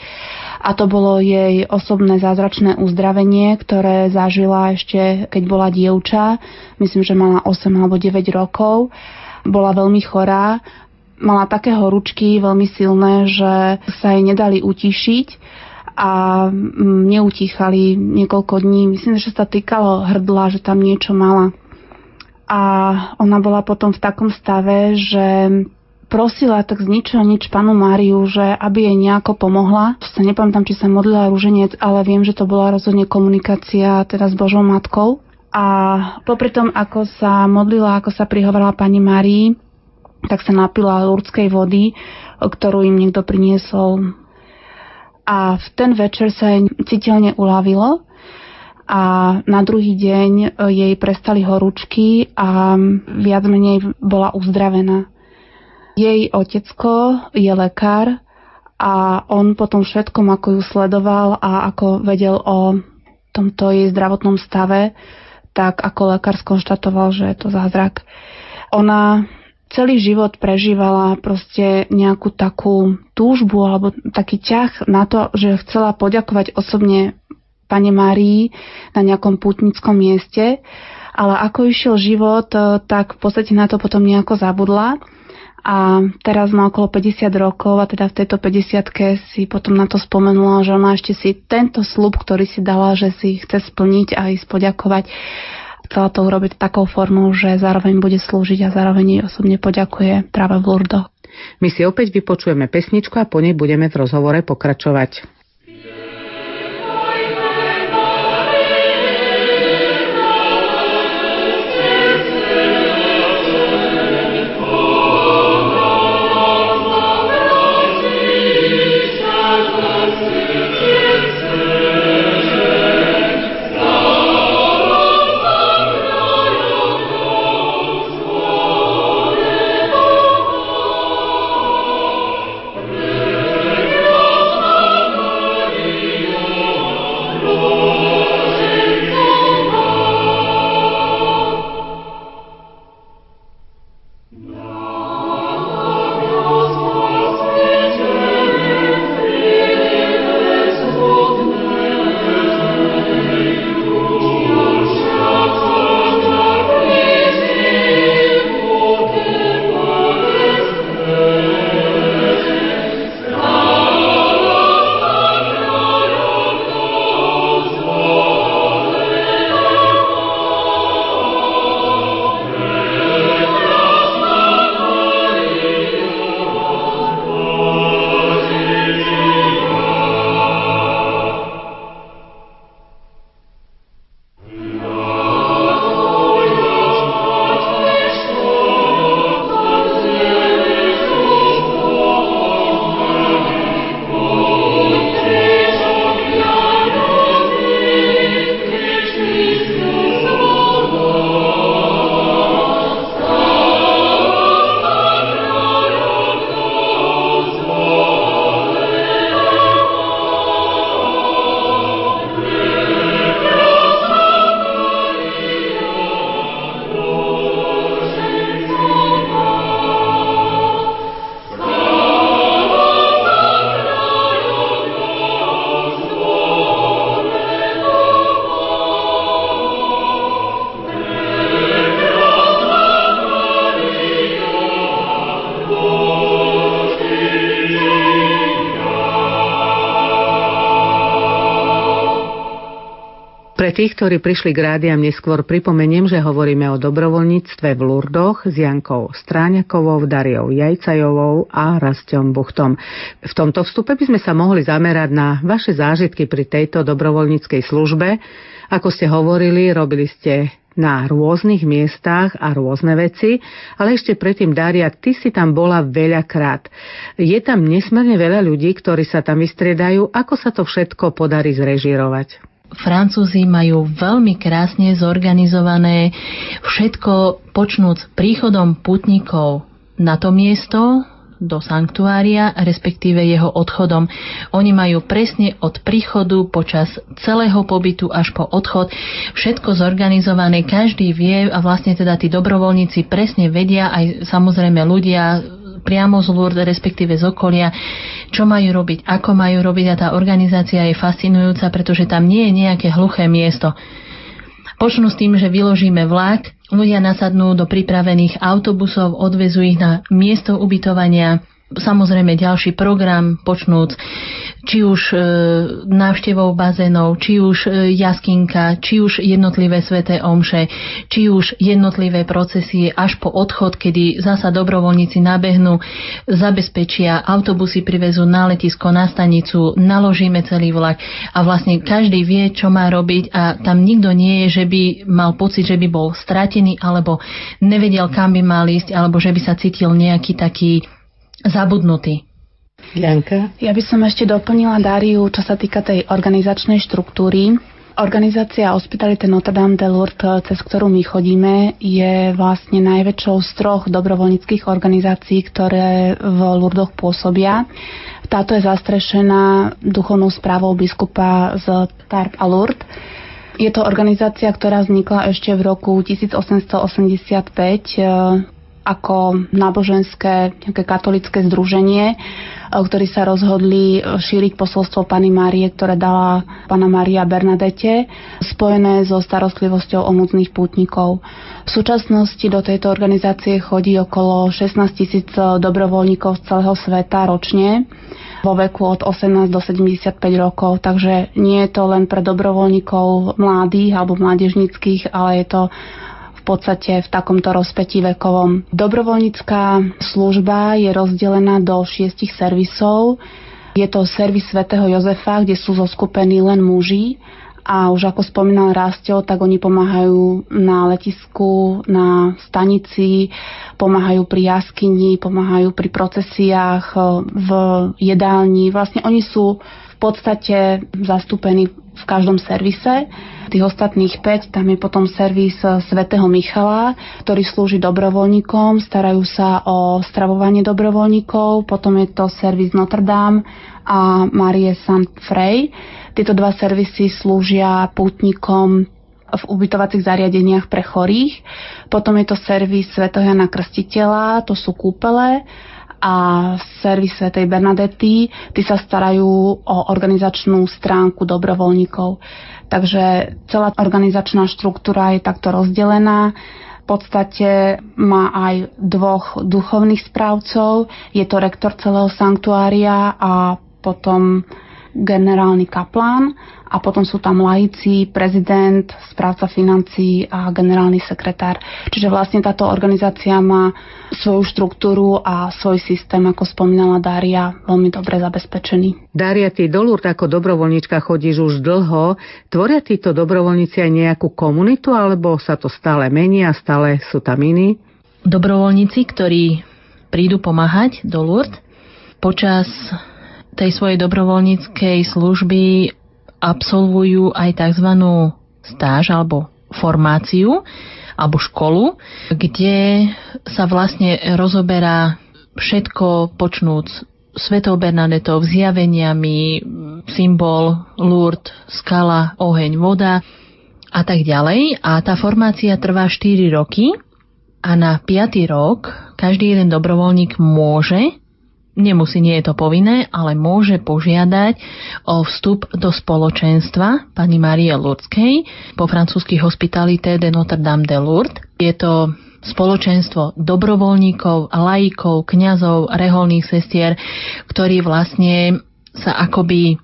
A to bolo jej osobné zázračné uzdravenie, ktoré zažila ešte, keď bola dievča. Myslím, že mala 8 alebo 9 rokov. Bola veľmi chorá mala také horúčky veľmi silné, že sa jej nedali utišiť a mm, neutíchali niekoľko dní. Myslím, že sa týkalo hrdla, že tam niečo mala. A ona bola potom v takom stave, že prosila tak z ničoho nič panu Máriu, že aby jej nejako pomohla. Sa nepamätám, či sa modlila rúženec, ale viem, že to bola rozhodne komunikácia teda s Božou matkou. A popri tom, ako sa modlila, ako sa prihovorila pani Márii, tak sa napila lurdskej vody, ktorú im niekto priniesol a v ten večer sa jej citeľne uľavilo a na druhý deň e, jej prestali horúčky a viac menej bola uzdravená. Jej otecko je lekár a on potom všetkom, ako ju sledoval a ako vedel o tomto jej zdravotnom stave, tak ako lekár skonštatoval, že je to zázrak. Ona celý život prežívala proste nejakú takú túžbu alebo taký ťah na to, že chcela poďakovať osobne pane Márii na nejakom putnickom mieste, ale ako išiel život, e, tak v podstate na to potom nejako zabudla. A teraz má okolo 50 rokov a teda v tejto 50 si potom na to spomenula, že ona ešte si tento slub, ktorý si dala, že si chce splniť a ísť poďakovať chcela to urobiť takou formou, že zároveň bude slúžiť a zároveň jej osobne poďakuje práve v Lurdoch. My si opäť vypočujeme pesničku a po nej budeme v rozhovore pokračovať. Tých, ktorí prišli k rádiam neskôr, pripomeniem, že hovoríme o dobrovoľníctve v Lurdoch s Jankou Stráňakovou, Dariou Jajcajovou a Rastom Buchtom. V tomto vstupe by sme sa mohli zamerať na vaše zážitky pri tejto dobrovoľníckej službe. Ako ste hovorili, robili ste na rôznych miestach a rôzne veci, ale ešte predtým, Daria, ty si tam bola veľakrát. Je tam nesmierne veľa ľudí, ktorí sa tam vystriedajú. Ako sa to všetko podarí zrežirovať? Francúzi majú veľmi krásne zorganizované všetko počnúc príchodom putníkov na to miesto, do sanktuária, respektíve jeho odchodom. Oni majú presne od príchodu počas celého pobytu až po odchod všetko zorganizované, každý vie a vlastne teda tí dobrovoľníci presne vedia, aj samozrejme ľudia priamo z Lourdes, respektíve z okolia, čo majú robiť, ako majú robiť a tá organizácia je fascinujúca, pretože tam nie je nejaké hluché miesto. Počnú s tým, že vyložíme vlak, ľudia nasadnú do pripravených autobusov, odvezú ich na miesto ubytovania, samozrejme ďalší program, počnúc či už e, návštevou bazénov, či už e, jaskinka, či už jednotlivé sveté omše, či už jednotlivé procesie až po odchod, kedy zasa dobrovoľníci nabehnú, zabezpečia, autobusy privezú na letisko, na stanicu, naložíme celý vlak a vlastne každý vie, čo má robiť a tam nikto nie je, že by mal pocit, že by bol stratený alebo nevedel, kam by mal ísť, alebo že by sa cítil nejaký taký zabudnutý. Janka? Ja by som ešte doplnila Dáriu, čo sa týka tej organizačnej štruktúry. Organizácia Hospitality Notre Dame de Lourdes, cez ktorú my chodíme, je vlastne najväčšou z troch dobrovoľníckých organizácií, ktoré v Lourdoch pôsobia. Táto je zastrešená duchovnou správou biskupa z Tarp a Lourdes. Je to organizácia, ktorá vznikla ešte v roku 1885 ako náboženské nejaké katolické združenie, e, ktorí sa rozhodli šíriť posolstvo Pany Márie, ktoré dala Pana Mária Bernadete, spojené so starostlivosťou o núdznych pútnikov. V súčasnosti do tejto organizácie chodí okolo 16 tisíc dobrovoľníkov z celého sveta ročne vo veku od 18 do 75 rokov, takže nie je to len pre dobrovoľníkov mladých alebo mládežnických, ale je to podstate v takomto rozpetí vekovom. Dobrovoľnícká služba je rozdelená do šiestich servisov. Je to servis svätého Jozefa, kde sú zoskupení len muži a už ako spomínal Rastio, tak oni pomáhajú na letisku, na stanici, pomáhajú pri jaskyni, pomáhajú pri procesiách, v jedálni. Vlastne oni sú podstate zastúpení v každom servise tých ostatných 5 tam je potom servis eh, svätého Michala, ktorý slúži dobrovoľníkom, starajú sa o stravovanie dobrovoľníkov, potom je to servis Notre Dame a Marie Saint Frey. Tieto dva servisy slúžia pútnikom v ubytovacích zariadeniach pre chorých. Potom je to servis Sv. Jana Krstiteľa, to sú kúpele a servis Sv. Bernadety, tí sa starajú o organizačnú stránku dobrovoľníkov. Takže celá organizačná štruktúra je takto rozdelená. V podstate má aj dvoch duchovných správcov. Je to rektor celého sanktuária a potom generálny kaplán a potom sú tam laici, prezident, správca financí a generálny sekretár. Čiže vlastne táto organizácia má svoju štruktúru a svoj systém, ako spomínala Dária, veľmi dobre zabezpečený. Dária, ty do Lourdes ako dobrovoľníčka chodíš už dlho. Tvoria títo dobrovoľníci aj nejakú komunitu, alebo sa to stále mení a stále sú tam iní? Dobrovoľníci, ktorí prídu pomáhať do Lourdes, počas tej svojej dobrovoľníckej služby absolvujú aj tzv. stáž alebo formáciu alebo školu, kde sa vlastne rozoberá všetko počnúc Svetou Bernadetou, zjaveniami, symbol, Lourdes, skala, oheň, voda a tak ďalej. A tá formácia trvá 4 roky a na 5. rok každý jeden dobrovoľník môže nemusí, nie je to povinné, ale môže požiadať o vstup do spoločenstva pani Marie Lourdskej po francúzsky Hospitalité de Notre Dame de Lourdes. Je to spoločenstvo dobrovoľníkov, laikov, kňazov, reholných sestier, ktorí vlastne sa akoby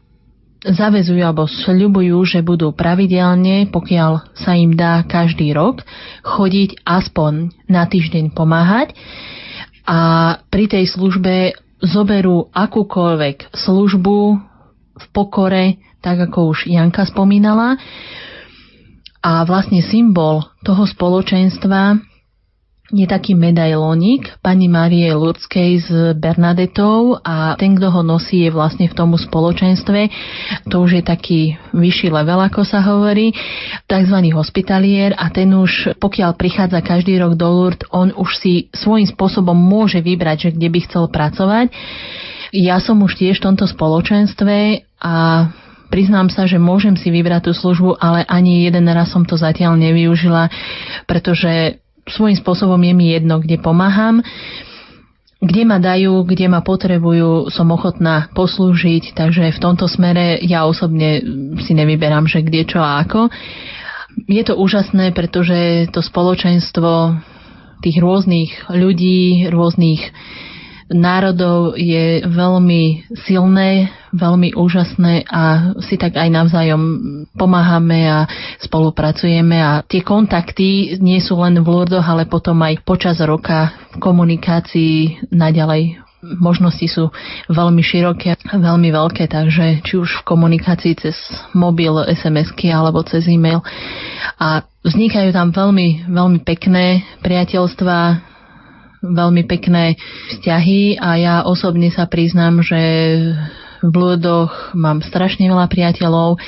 zavezujú alebo sľubujú, že budú pravidelne, pokiaľ sa im dá každý rok, chodiť aspoň na týždeň pomáhať a pri tej službe zoberú akúkoľvek službu v pokore, tak ako už Janka spomínala. A vlastne symbol toho spoločenstva je taký medailónik pani Marie Lurdskej s Bernadetou a ten, kto ho nosí, je vlastne v tomu spoločenstve. To už je taký vyšší level, ako sa hovorí, tzv. hospitalier a ten už, pokiaľ prichádza každý rok do Lourdes, on už si svojím spôsobom môže vybrať, že kde by chcel pracovať. Ja som už tiež v tomto spoločenstve a priznám sa, že môžem si vybrať tú službu, ale ani jeden raz som to zatiaľ nevyužila, pretože svojím spôsobom je mi jedno, kde pomáham. Kde ma dajú, kde ma potrebujú, som ochotná poslúžiť, takže v tomto smere ja osobne si nevyberám, že kde, čo a ako. Je to úžasné, pretože to spoločenstvo tých rôznych ľudí, rôznych národov je veľmi silné, veľmi úžasné a si tak aj navzájom pomáhame a spolupracujeme a tie kontakty nie sú len v Lurdoch, ale potom aj počas roka v komunikácii naďalej možnosti sú veľmi široké, veľmi veľké, takže či už v komunikácii cez mobil, SMS-ky alebo cez e-mail. A vznikajú tam veľmi, veľmi pekné priateľstva, veľmi pekné vzťahy a ja osobne sa priznám, že v Blúdoch mám strašne veľa priateľov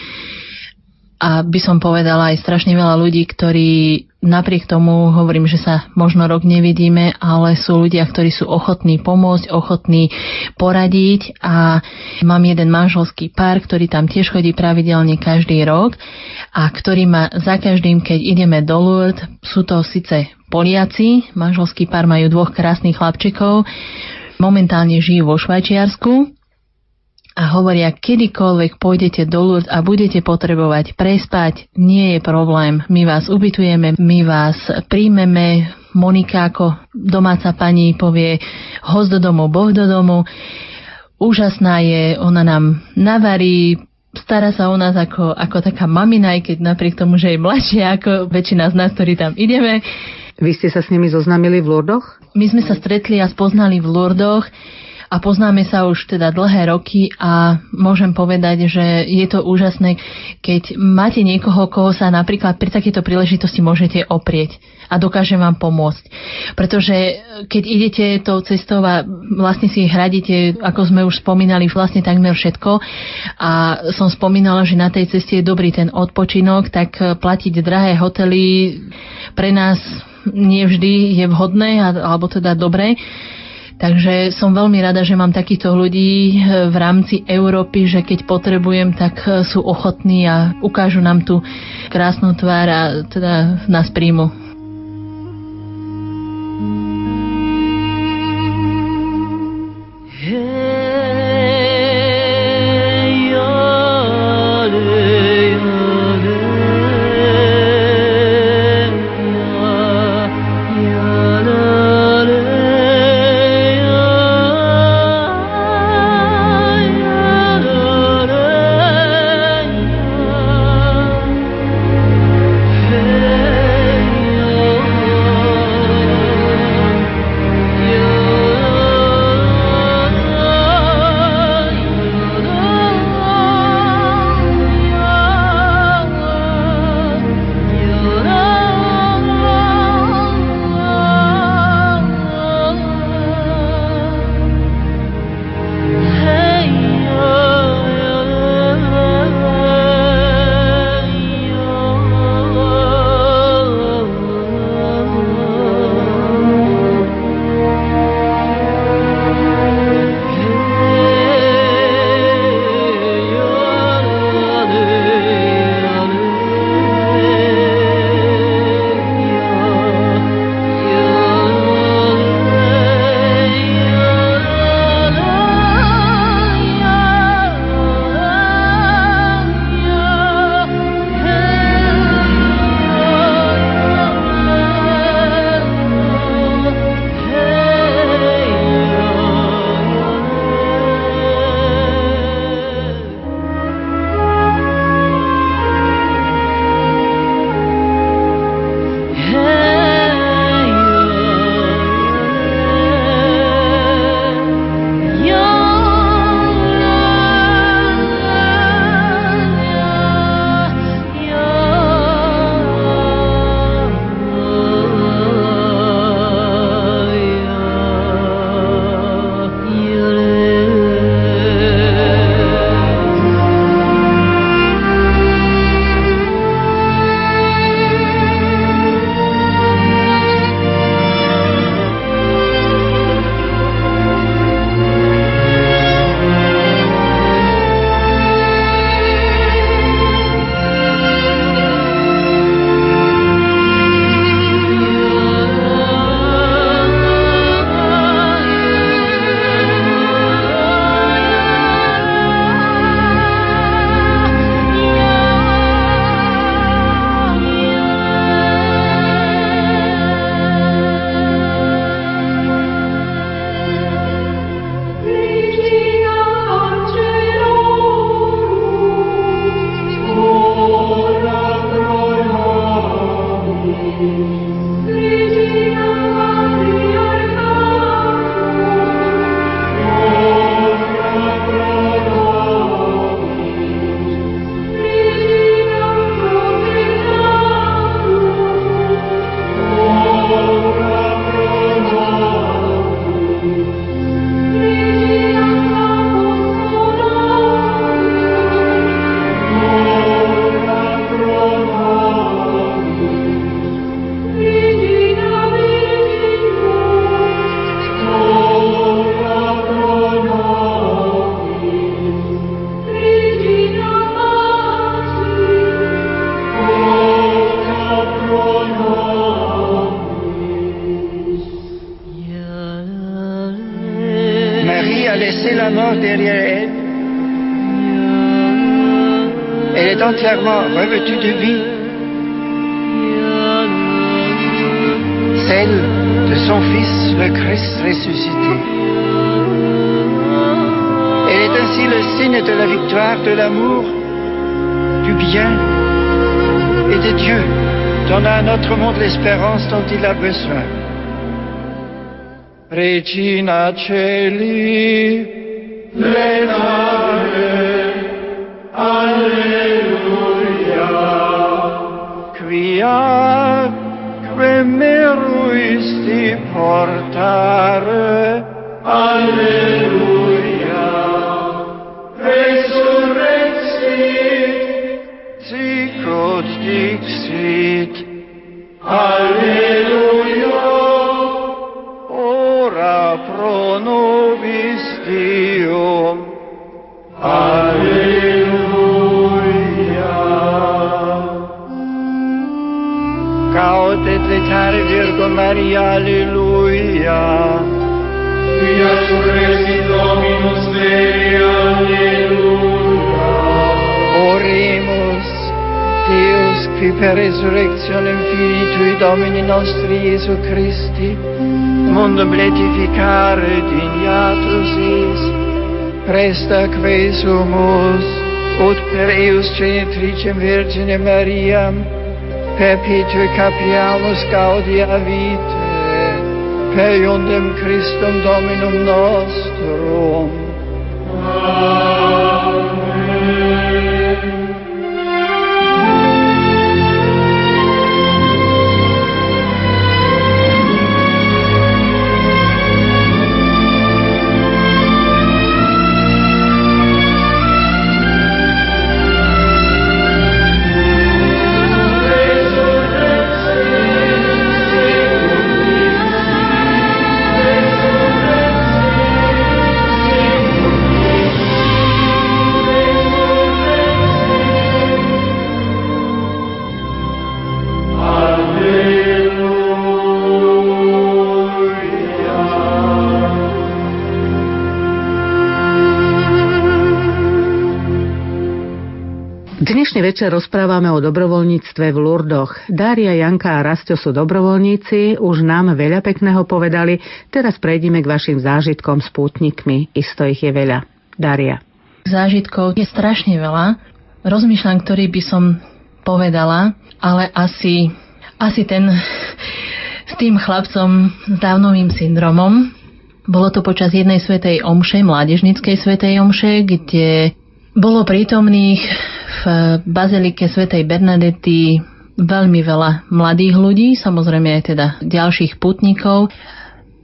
a by som povedala aj strašne veľa ľudí, ktorí napriek tomu hovorím, že sa možno rok nevidíme, ale sú ľudia, ktorí sú ochotní pomôcť, ochotní poradiť. A mám jeden manželský pár, ktorý tam tiež chodí pravidelne každý rok a ktorý ma za každým, keď ideme do Lourdes, sú to síce Poliaci, manželský pár majú dvoch krásnych chlapčekov, momentálne žijú vo Švajčiarsku a hovoria, kedykoľvek pôjdete do Lourdes a budete potrebovať prespať, nie je problém. My vás ubytujeme, my vás príjmeme. Monika ako domáca pani povie host do domu, boh do domu. Úžasná je, ona nám navarí, stará sa o nás ako, ako taká mamina, aj keď napriek tomu, že je mladšia ako väčšina z nás, ktorí tam ideme. Vy ste sa s nimi zoznámili v Lurdoch? My sme sa stretli a spoznali v Lurdoch a poznáme sa už teda dlhé roky a môžem povedať, že je to úžasné, keď máte niekoho, koho sa napríklad pri takejto príležitosti môžete oprieť a dokáže vám pomôcť. Pretože keď idete tou cestou a vlastne si hradíte, ako sme už spomínali, vlastne takmer všetko a som spomínala, že na tej ceste je dobrý ten odpočinok, tak platiť drahé hotely pre nás nie vždy je vhodné alebo teda dobré. Takže som veľmi rada, že mám takýchto ľudí eh, v rámci Európy, že keď potrebujem, tak eh, sú ochotní a ukážu nám tú krásnu tvár a teda nás príjmu. Regina Celi, Lenare, Alleluia, quia cremeruisti portare, Alleluia, resurrexit, sicut dixit, Alleluia, nobis Deum. Alleluia. Caut et letare Virgo Maria, Alleluia. Quia surrexit Dominus Dei, Alleluia. Oremus, Qui per resurrectionem Filii Tui Domini nostri Iesu Christi, mundum letificare dignatus is, presta quesumus, ut per eus genitricem Virgine Mariam, perpetue capiamus gaudia vitae, per iundem Christum Dominum nostrum. Dnešný večer rozprávame o dobrovoľníctve v Lurdoch. Dária, Janka a Rastio sú dobrovoľníci, už nám veľa pekného povedali, teraz prejdeme k vašim zážitkom s pútnikmi. Isto ich je veľa. Dária. Zážitkov je strašne veľa. Rozmýšľam, ktorý by som povedala, ale asi, asi ten s tým chlapcom s dávnovým syndromom. Bolo to počas jednej svetej omše, mládežnickej svetej omše, kde bolo prítomných v bazilike svätej Bernadety veľmi veľa mladých ľudí, samozrejme aj teda ďalších putníkov.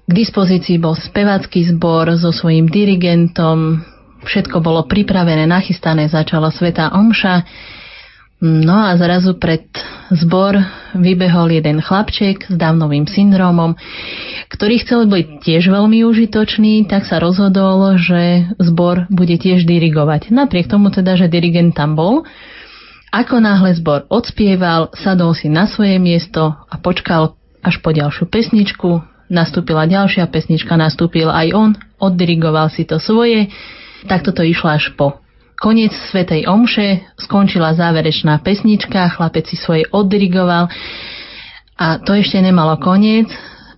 K dispozícii bol spevacký zbor so svojím dirigentom, všetko bolo pripravené, nachystané, začala Sveta Omša. No a zrazu pred zbor vybehol jeden chlapček s dávnovým syndrómom, ktorý chcel byť tiež veľmi užitočný, tak sa rozhodol, že zbor bude tiež dirigovať. Napriek tomu teda, že dirigent tam bol, ako náhle zbor odspieval, sadol si na svoje miesto a počkal až po ďalšiu pesničku. Nastúpila ďalšia pesnička, nastúpil aj on, oddirigoval si to svoje. Takto to išlo až po Koniec Svetej Omše, skončila záverečná pesnička, chlapec si svoje oddirigoval a to ešte nemalo koniec.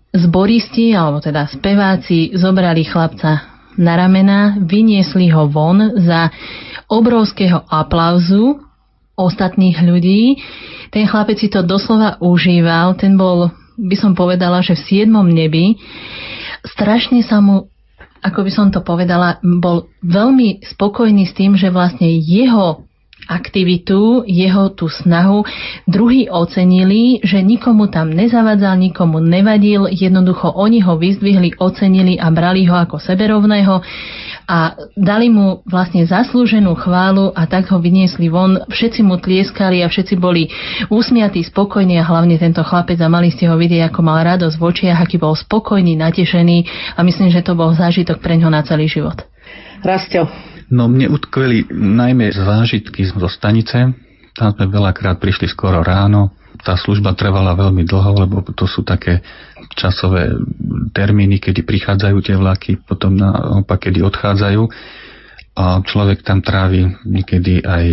Zboristi, alebo teda speváci, zobrali chlapca na ramena, vyniesli ho von za obrovského aplauzu ostatných ľudí. Ten chlapec si to doslova užíval, ten bol, by som povedala, že v siedmom nebi. Strašne sa mu ako by som to povedala, bol veľmi spokojný s tým, že vlastne jeho aktivitu, jeho tú snahu druhí ocenili, že nikomu tam nezavadzal, nikomu nevadil, jednoducho oni ho vyzdvihli, ocenili a brali ho ako seberovného a dali mu vlastne zaslúženú chválu a tak ho vyniesli von. Všetci mu tlieskali a všetci boli úsmiatí, spokojní a hlavne tento chlapec a mali ste ho vidieť, ako mal radosť v očiach, aký bol spokojný, natešený a myslím, že to bol zážitok pre ňo na celý život. Rastio. No mne utkveli najmä zážitky zo stanice. Tam sme veľakrát prišli skoro ráno. Tá služba trvala veľmi dlho, lebo to sú také časové termíny, kedy prichádzajú tie vlaky, potom naopak, kedy odchádzajú. A človek tam trávi niekedy aj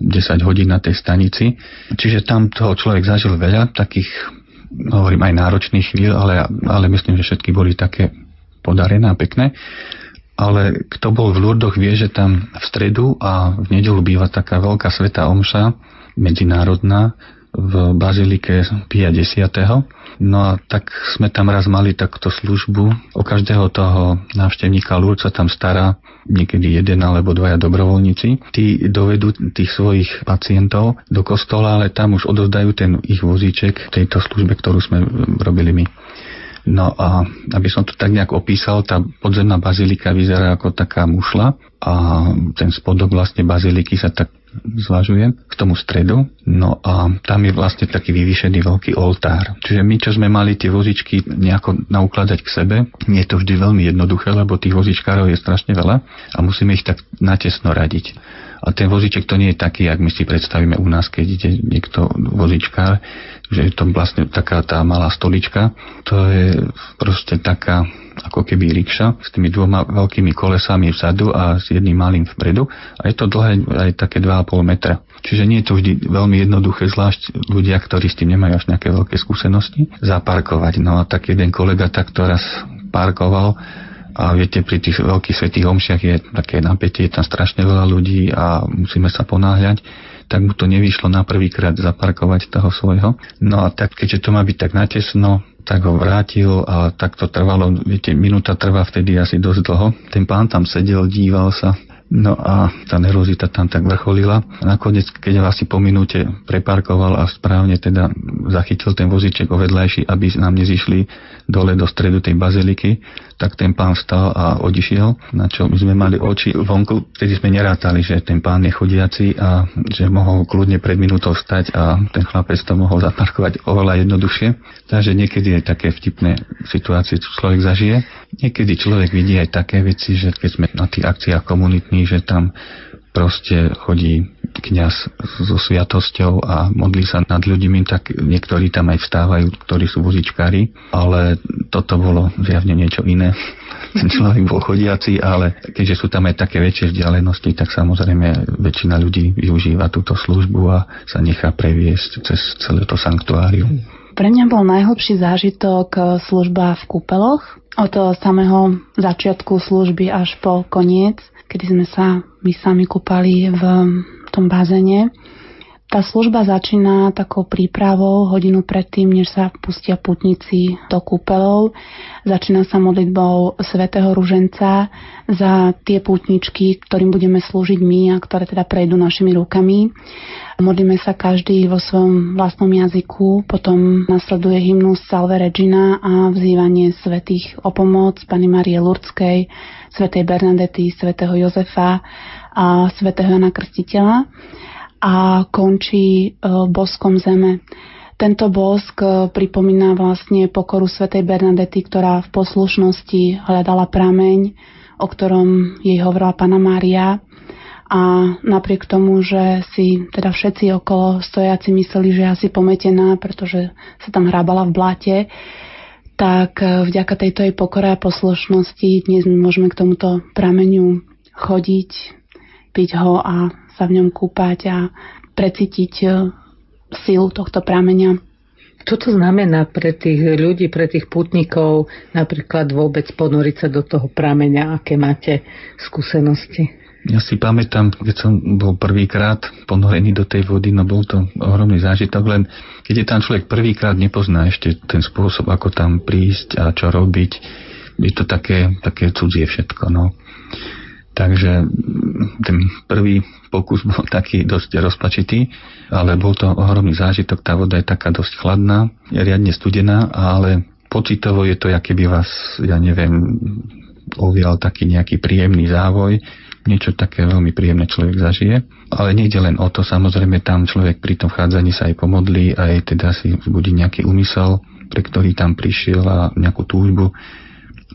10 hodín na tej stanici. Čiže tam toho človek zažil veľa takých, hovorím aj náročných chvíľ, ale, ale myslím, že všetky boli také podarené a pekné. Ale kto bol v Lurdoch, vie, že tam v stredu a v nedelu býva taká veľká sveta omša, medzinárodná, v bazilike Pia 10. No a tak sme tam raz mali takto službu. O každého toho návštevníka Lurca tam stará niekedy jeden alebo dvaja dobrovoľníci. Tí dovedú tých svojich pacientov do kostola, ale tam už odozdajú ten ich vozíček tejto službe, ktorú sme robili my. No a aby som to tak nejak opísal, tá podzemná bazilika vyzerá ako taká mušla a ten spodok vlastne baziliky sa tak zvažuje k tomu stredu. No a tam je vlastne taký vyvýšený veľký oltár. Čiže my, čo sme mali tie vozičky nejako naukladať k sebe, nie je to vždy veľmi jednoduché, lebo tých vozičkárov je strašne veľa a musíme ich tak natesno radiť. A ten voziček to nie je taký, ak my si predstavíme u nás, keď ide niekto vozičkár, že je to vlastne taká tá malá stolička. To je proste taká ako keby rikša s tými dvoma veľkými kolesami vzadu a s jedným malým vpredu. A je to dlhé aj také 2,5 metra. Čiže nie je to vždy veľmi jednoduché, zvlášť ľudia, ktorí s tým nemajú až nejaké veľké skúsenosti, zaparkovať. No a tak jeden kolega takto raz parkoval a viete, pri tých veľkých svetých omšiach je také napätie, je tam strašne veľa ľudí a musíme sa ponáhľať tak mu to nevyšlo na prvýkrát zaparkovať toho svojho. No a tak, keďže to má byť tak natesno, tak ho vrátil a tak to trvalo, viete, minúta trvá vtedy asi dosť dlho. Ten pán tam sedel, díval sa, No a tá nervozita tam tak vrcholila. A nakoniec, keď asi po minúte preparkoval a správne teda zachytil ten voziček ovedľajší, aby nám nezišli dole do stredu tej baziliky, tak ten pán stal a odišiel, na čo sme mali oči vonku, vtedy sme nerátali, že ten pán je chodiaci a že mohol kľudne pred minútou stať a ten chlapec to mohol zaparkovať oveľa jednoduchšie. Takže niekedy je také vtipné situácie, čo človek zažije. Niekedy človek vidí aj také veci, že keď sme na tých akciách komunitných, že tam proste chodí kňaz so sviatosťou a modlí sa nad ľuďmi, tak niektorí tam aj vstávajú, ktorí sú vozičkári, ale toto bolo zjavne niečo iné. Ten človek bol chodiaci, ale keďže sú tam aj také väčšie vzdialenosti, tak samozrejme väčšina ľudí využíva túto službu a sa nechá previesť cez celé to sanktuárium. Pre mňa bol najhlbší zážitok služba v kúpeloch. Od samého začiatku služby až po koniec, kedy sme sa my sami kúpali v tom bazene. Tá služba začína takou prípravou hodinu predtým, než sa pustia putníci do kúpelov. Začína sa modlitbou svätého Ruženca za tie pútničky, ktorým budeme slúžiť my a ktoré teda prejdú našimi rukami. Modlíme sa každý vo svojom vlastnom jazyku, potom nasleduje hymnus Salve Regina a vzývanie svetých o pomoc Pani Marie Lurdskej, svätej Bernadety, svätého Jozefa a svätého Jana Krstiteľa a končí e, boskom zeme. Tento bosk e, pripomína vlastne pokoru svätej Bernadety, ktorá v poslušnosti hľadala prameň, o ktorom jej hovorila Pana Mária. A napriek tomu, že si teda všetci okolo stojaci mysleli, že asi pometená, pretože sa tam hrábala v blate, tak e, vďaka tejto jej pokore a poslušnosti dnes môžeme k tomuto prameniu chodiť, piť ho a sa v ňom kúpať a precítiť e, silu tohto prameňa. Čo to znamená pre tých ľudí, pre tých putníkov, napríklad vôbec ponoriť sa do toho prameňa, aké máte skúsenosti? Ja si pamätám, keď som bol prvýkrát ponorený do tej vody, no bol to ohromný zážitok, len keď je tam človek prvýkrát nepozná ešte ten spôsob, ako tam prísť a čo robiť, je to také, také cudzie všetko. No. Takže ten prvý pokus bol taký dosť rozpačitý, ale bol to ohromný zážitok. Tá voda je taká dosť chladná, je riadne studená, ale pocitovo je to, aké by vás, ja neviem, ovial taký nejaký príjemný závoj, niečo také veľmi príjemné človek zažije. Ale nejde len o to, samozrejme tam človek pri tom vchádzaní sa aj pomodlí, aj teda si vzbudí nejaký úmysel, pre ktorý tam prišiel a nejakú túžbu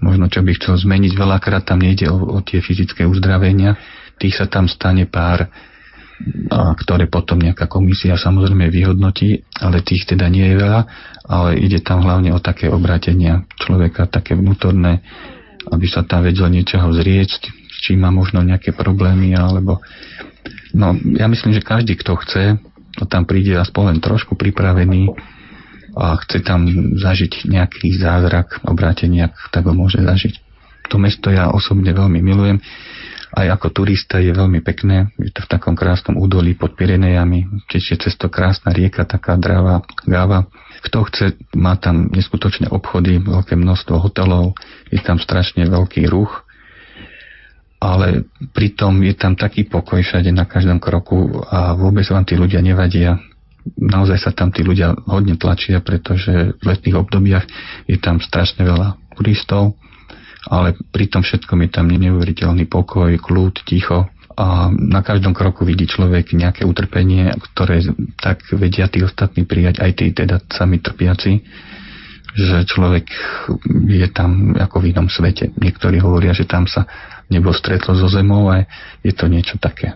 možno čo by chcel zmeniť. Veľakrát tam nejde o, o tie fyzické uzdravenia, tých sa tam stane pár, a ktoré potom nejaká komisia samozrejme vyhodnotí, ale tých teda nie je veľa, ale ide tam hlavne o také obratenia človeka, také vnútorné, aby sa tam vedel niečoho zrieť, s čím má možno nejaké problémy, alebo No, ja myslím, že každý, kto chce, to tam príde aspoň len trošku pripravený a chce tam zažiť nejaký zázrak, obrátenie, tak ho môže zažiť. To mesto ja osobne veľmi milujem. Aj ako turista je veľmi pekné. Je to v takom krásnom údolí pod Pirenejami. Tečie cez to krásna rieka, taká dravá, gáva. Kto chce, má tam neskutočné obchody, veľké množstvo hotelov, je tam strašne veľký ruch ale pritom je tam taký pokoj všade na každom kroku a vôbec vám tí ľudia nevadia. Naozaj sa tam tí ľudia hodne tlačia, pretože v letných obdobiach je tam strašne veľa turistov, ale pri tom všetkom je tam neuveriteľný pokoj, kľud, ticho a na každom kroku vidí človek nejaké utrpenie, ktoré tak vedia tí ostatní prijať, aj tí teda sami trpiaci že človek je tam ako v inom svete. Niektorí hovoria, že tam sa nebo stretlo so zemou a je to niečo také.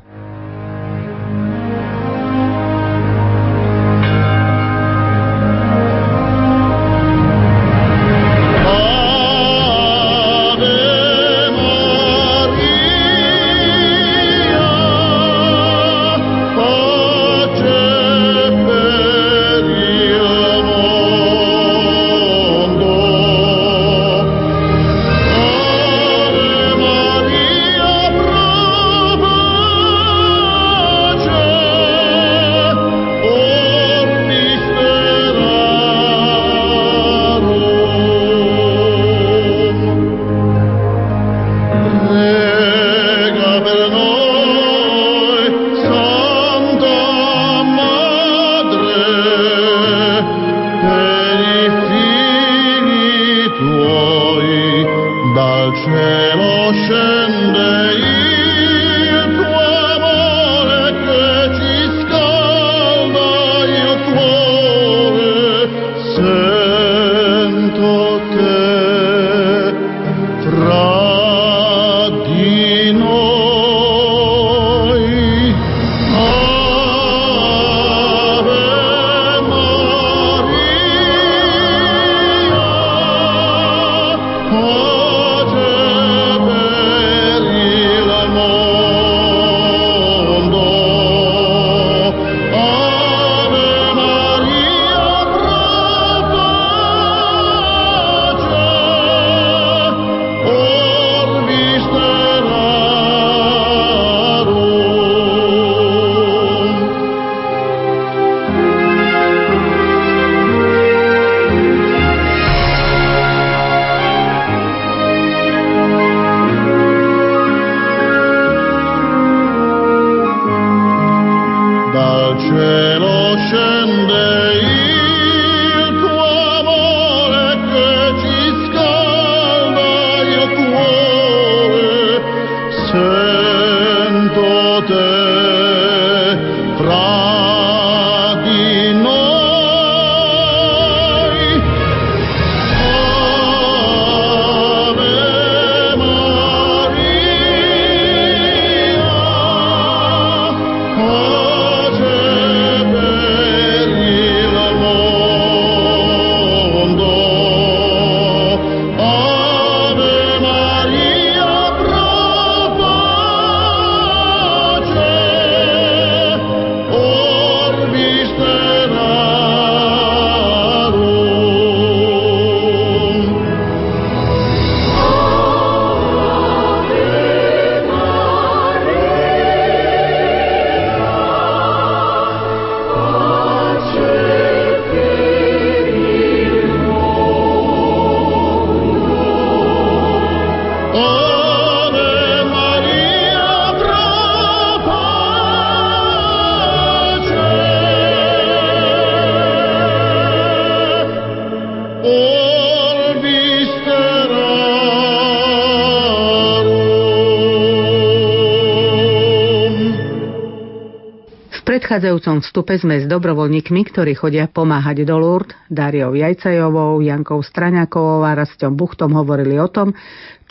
Predchádzajúcom vstupe sme s dobrovoľníkmi, ktorí chodia pomáhať do Lourdes, Dariou Jajcajovou, Jankou Straňakovou a Rastom Buchtom hovorili o tom,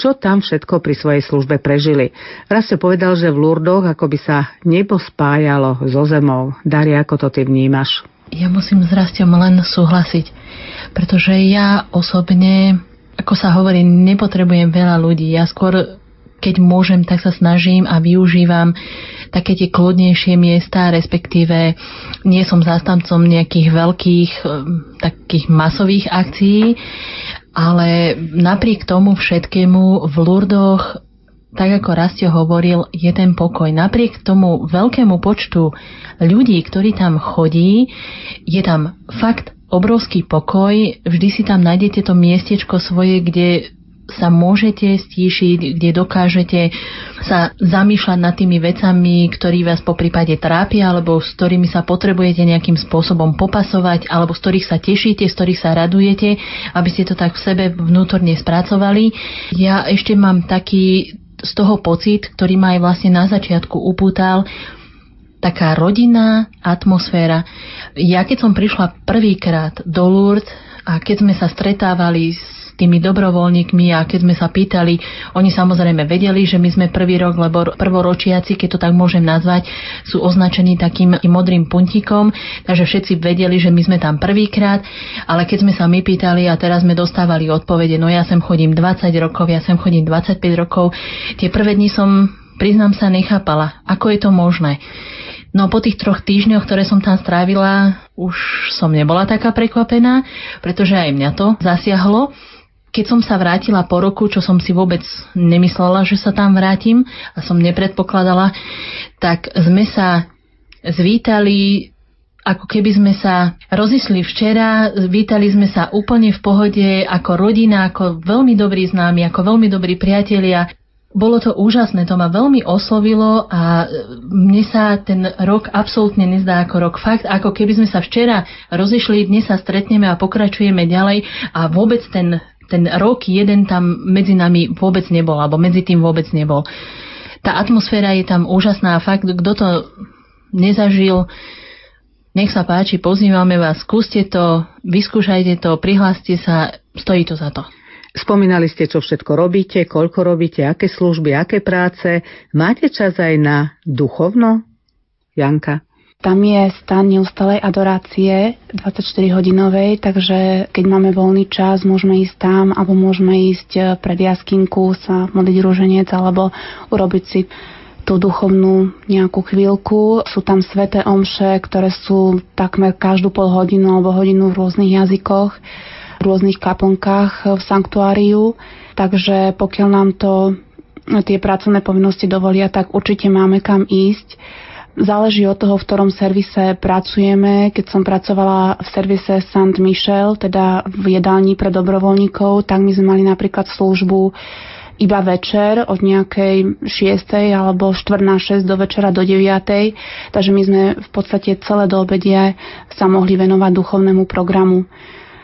čo tam všetko pri svojej službe prežili. Rasto povedal, že v Lourdoch ako by sa nebo spájalo so zemou. Daria, ako to ty vnímaš? Ja musím s Rastom len súhlasiť, pretože ja osobne, ako sa hovorí, nepotrebujem veľa ľudí. Ja skôr keď môžem, tak sa snažím a využívam také tie kľudnejšie miesta, respektíve nie som zástancom nejakých veľkých eh, takých masových akcií, ale napriek tomu všetkému v Lurdoch tak ako Rastio hovoril, je ten pokoj. Napriek tomu veľkému počtu ľudí, ktorí tam chodí, je tam fakt obrovský pokoj. Vždy si tam nájdete to miestečko svoje, kde sa môžete stíšiť, kde dokážete sa zamýšľať nad tými vecami, ktorí vás po prípade trápia, alebo s ktorými sa potrebujete nejakým spôsobom popasovať, alebo z ktorých sa tešíte, z ktorých sa radujete, aby ste to tak v sebe vnútorne spracovali. Ja ešte mám taký z toho pocit, ktorý ma aj vlastne na začiatku upútal, taká rodinná atmosféra. Ja keď som prišla prvýkrát do Lourdes a keď sme sa stretávali s tými dobrovoľníkmi a keď sme sa pýtali, oni samozrejme vedeli, že my sme prvý rok, lebo prvoročiaci, keď to tak môžem nazvať, sú označení takým modrým puntikom, takže všetci vedeli, že my sme tam prvýkrát, ale keď sme sa my pýtali a teraz sme dostávali odpovede, no ja sem chodím 20 rokov, ja sem chodím 25 rokov, tie prvé dni som, priznám sa, nechápala, ako je to možné. No po tých troch týždňoch, ktoré som tam strávila, už som nebola taká prekvapená, pretože aj mňa to zasiahlo. Keď som sa vrátila po roku, čo som si vôbec nemyslela, že sa tam vrátim a som nepredpokladala, tak sme sa zvítali ako keby sme sa rozišli včera, vítali sme sa úplne v pohode, ako rodina, ako veľmi dobrí známi, ako veľmi dobrí priatelia bolo to úžasné, to ma veľmi oslovilo a mne sa ten rok absolútne nezdá ako rok. Fakt, ako keby sme sa včera rozišli, dnes sa stretneme a pokračujeme ďalej a vôbec ten, ten rok jeden tam medzi nami vôbec nebol, alebo medzi tým vôbec nebol. Tá atmosféra je tam úžasná a fakt, kto to nezažil, nech sa páči, pozývame vás, skúste to, vyskúšajte to, prihláste sa, stojí to za to. Spomínali ste, čo všetko robíte, koľko robíte, aké služby, aké práce. Máte čas aj na duchovno? Janka? Tam je stan neustalej adorácie 24-hodinovej, takže keď máme voľný čas, môžeme ísť tam, alebo môžeme ísť pred jaskinku sa modliť rúženec, alebo urobiť si tú duchovnú nejakú chvíľku. Sú tam sveté omše, ktoré sú takmer každú pol hodinu alebo hodinu v rôznych jazykoch rôznych kaplnkách v sanktuáriu, takže pokiaľ nám to tie pracovné povinnosti dovolia, tak určite máme kam ísť. Záleží od toho, v ktorom servise pracujeme. Keď som pracovala v servise St. Michel, teda v jedálni pre dobrovoľníkov, tak my sme mali napríklad službu iba večer od nejakej 6. alebo 4 na 6 do večera do 9. Takže my sme v podstate celé do obedie sa mohli venovať duchovnému programu.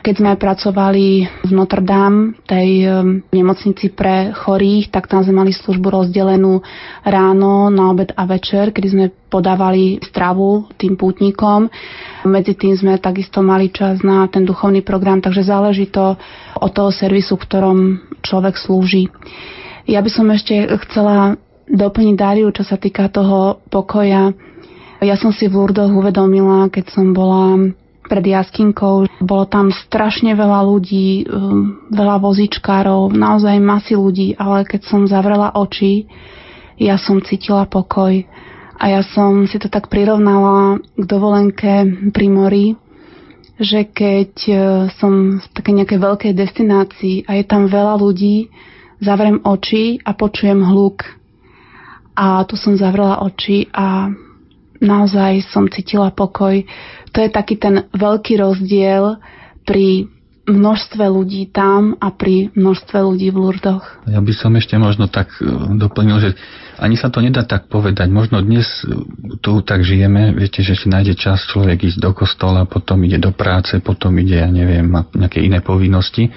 Keď sme pracovali v Notre Dame, tej nemocnici pre chorých, tak tam sme mali službu rozdelenú ráno, na obed a večer, kedy sme podávali stravu tým pútnikom. Medzi tým sme takisto mali čas na ten duchovný program, takže záleží to od toho servisu, v ktorom človek slúži. Ja by som ešte chcela doplniť Dáriu, čo sa týka toho pokoja. Ja som si v Lurdoch uvedomila, keď som bola pred jaskinkou. Bolo tam strašne veľa ľudí, um, veľa vozičkárov, naozaj masy ľudí, ale keď som zavrela oči, ja som cítila pokoj. A ja som si to tak prirovnala k dovolenke pri mori, že keď uh, som v takej nejakej veľkej destinácii a je tam veľa ľudí, zavrem oči a počujem hluk. A tu som zavrela oči a naozaj som cítila pokoj. To je taký ten veľký rozdiel pri množstve ľudí tam a pri množstve ľudí v Lurdoch. Ja by som ešte možno tak e, doplnil, že ani sa to nedá tak povedať. Možno dnes e, tu tak žijeme, viete, že si nájde čas človek ísť do kostola, potom ide do práce, potom ide, ja neviem, má nejaké iné povinnosti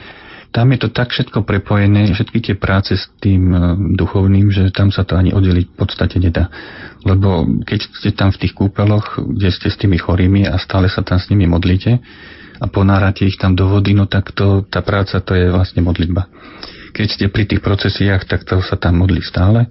tam je to tak všetko prepojené, všetky tie práce s tým e, duchovným, že tam sa to ani oddeliť v podstate nedá. Lebo keď ste tam v tých kúpeloch, kde ste s tými chorými a stále sa tam s nimi modlíte a ponárate ich tam do vody, no tak to, tá práca to je vlastne modlitba. Keď ste pri tých procesiách, tak to sa tam modlí stále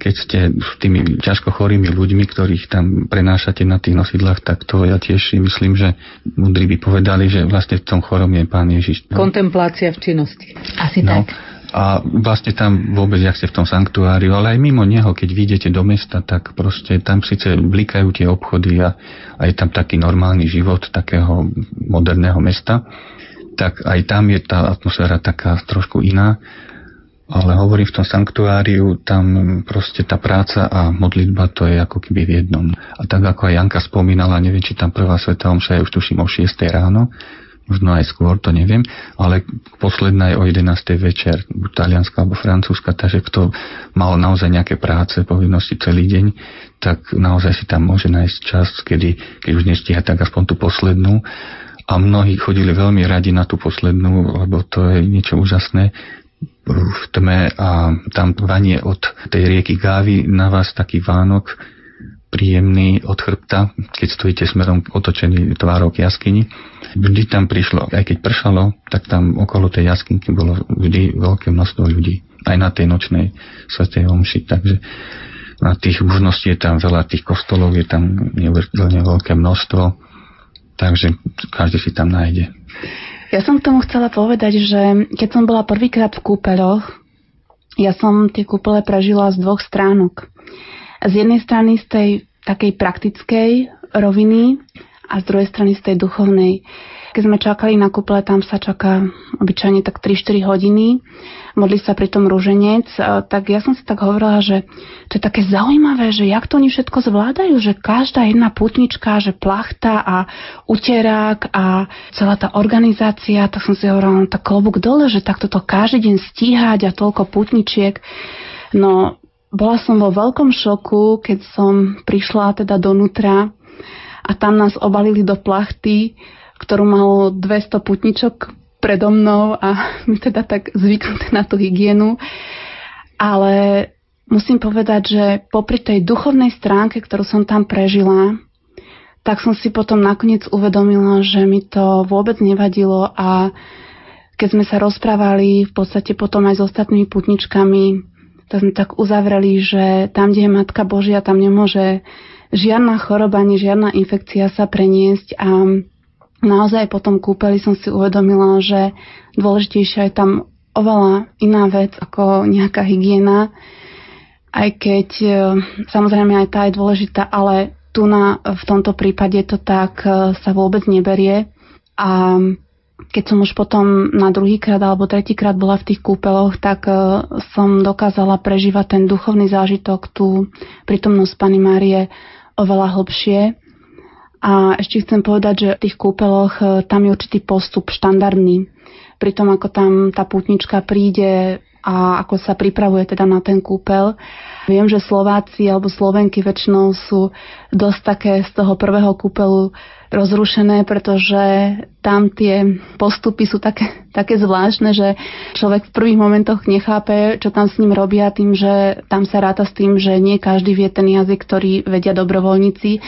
keď ste s tými ťažko chorými ľuďmi, ktorých tam prenášate na tých nosidlách, tak to ja tiež si myslím, že múdri by povedali, že vlastne v tom chorom je Pán Ježiš. No. Kontemplácia v činnosti. Asi no. tak. A vlastne tam vôbec, jak ste v tom sanktuáriu, ale aj mimo neho, keď vidíte do mesta, tak proste tam síce blikajú tie obchody a, a je tam taký normálny život takého moderného mesta, tak aj tam je tá atmosféra taká trošku iná. Ale hovorím v tom sanktuáriu, tam proste tá práca a modlitba to je ako keby v jednom. A tak ako aj Janka spomínala, neviem, či tam prvá sveta omša je už tuším o 6 ráno, možno aj skôr, to neviem, ale posledná je o 11. večer, buď talianska alebo francúzska, takže kto mal naozaj nejaké práce, povinnosti celý deň, tak naozaj si tam môže nájsť čas, kedy, keď už nestíha, tak aspoň tú poslednú. A mnohí chodili veľmi radi na tú poslednú, lebo to je niečo úžasné v tme a tam vanie od tej rieky Gávy na vás taký Vánok príjemný od chrbta, keď stojíte smerom otočený tvárok jaskyni. Vždy tam prišlo, aj keď pršalo, tak tam okolo tej jaskinky bolo vždy veľké množstvo ľudí. Aj na tej nočnej svetej omši. Takže na tých možností je tam veľa, tých kostolov je tam neuveriteľne veľké množstvo. Takže každý si tam nájde. Ja som k tomu chcela povedať, že keď som bola prvýkrát v kúpeľoch, ja som tie kúpele prežila z dvoch stránok z jednej strany z tej takej praktickej roviny a z druhej strany z tej duchovnej. Keď sme čakali na kúple, tam sa čaká obyčajne tak 3-4 hodiny, modlí sa pri tom rúženec, tak ja som si tak hovorila, že to je také zaujímavé, že jak to oni všetko zvládajú, že každá jedna putnička, že plachta a uterák a celá tá organizácia, tak som si hovorila, no tak klobúk dole, že takto to každý deň stíhať a toľko putničiek. No, bola som vo veľkom šoku, keď som prišla teda donútra a tam nás obalili do plachty, ktorú malo 200 putničok predo mnou a my teda tak zvyknuté na tú hygienu. Ale musím povedať, že popri tej duchovnej stránke, ktorú som tam prežila, tak som si potom nakoniec uvedomila, že mi to vôbec nevadilo a keď sme sa rozprávali v podstate potom aj s ostatnými putničkami, tak sme tak uzavreli, že tam, kde je Matka Božia, tam nemôže žiadna choroba, ani žiadna infekcia sa preniesť a naozaj po tom kúpeli som si uvedomila, že dôležitejšia je tam oveľa iná vec ako nejaká hygiena, aj keď e, samozrejme aj tá je dôležitá, ale tu na, v tomto prípade to tak e, sa vôbec neberie. A keď som už potom na druhýkrát alebo tretíkrát bola v tých kúpeloch, tak e, som dokázala prežívať ten duchovný zážitok, tú prítomnosť Pany Márie oveľa hlbšie. A ešte chcem povedať, že v tých kúpeloch e, tam je určitý postup štandardný. Pri tom, ako tam tá pútnička príde a ako sa pripravuje teda na ten kúpel. Viem, že Slováci alebo Slovenky väčšinou sú dosť také z toho prvého kúpelu rozrušené, pretože tam tie postupy sú také, také zvláštne, že človek v prvých momentoch nechápe, čo tam s ním robia, tým, že tam sa ráta s tým, že nie každý vie ten jazyk, ktorý vedia dobrovoľníci,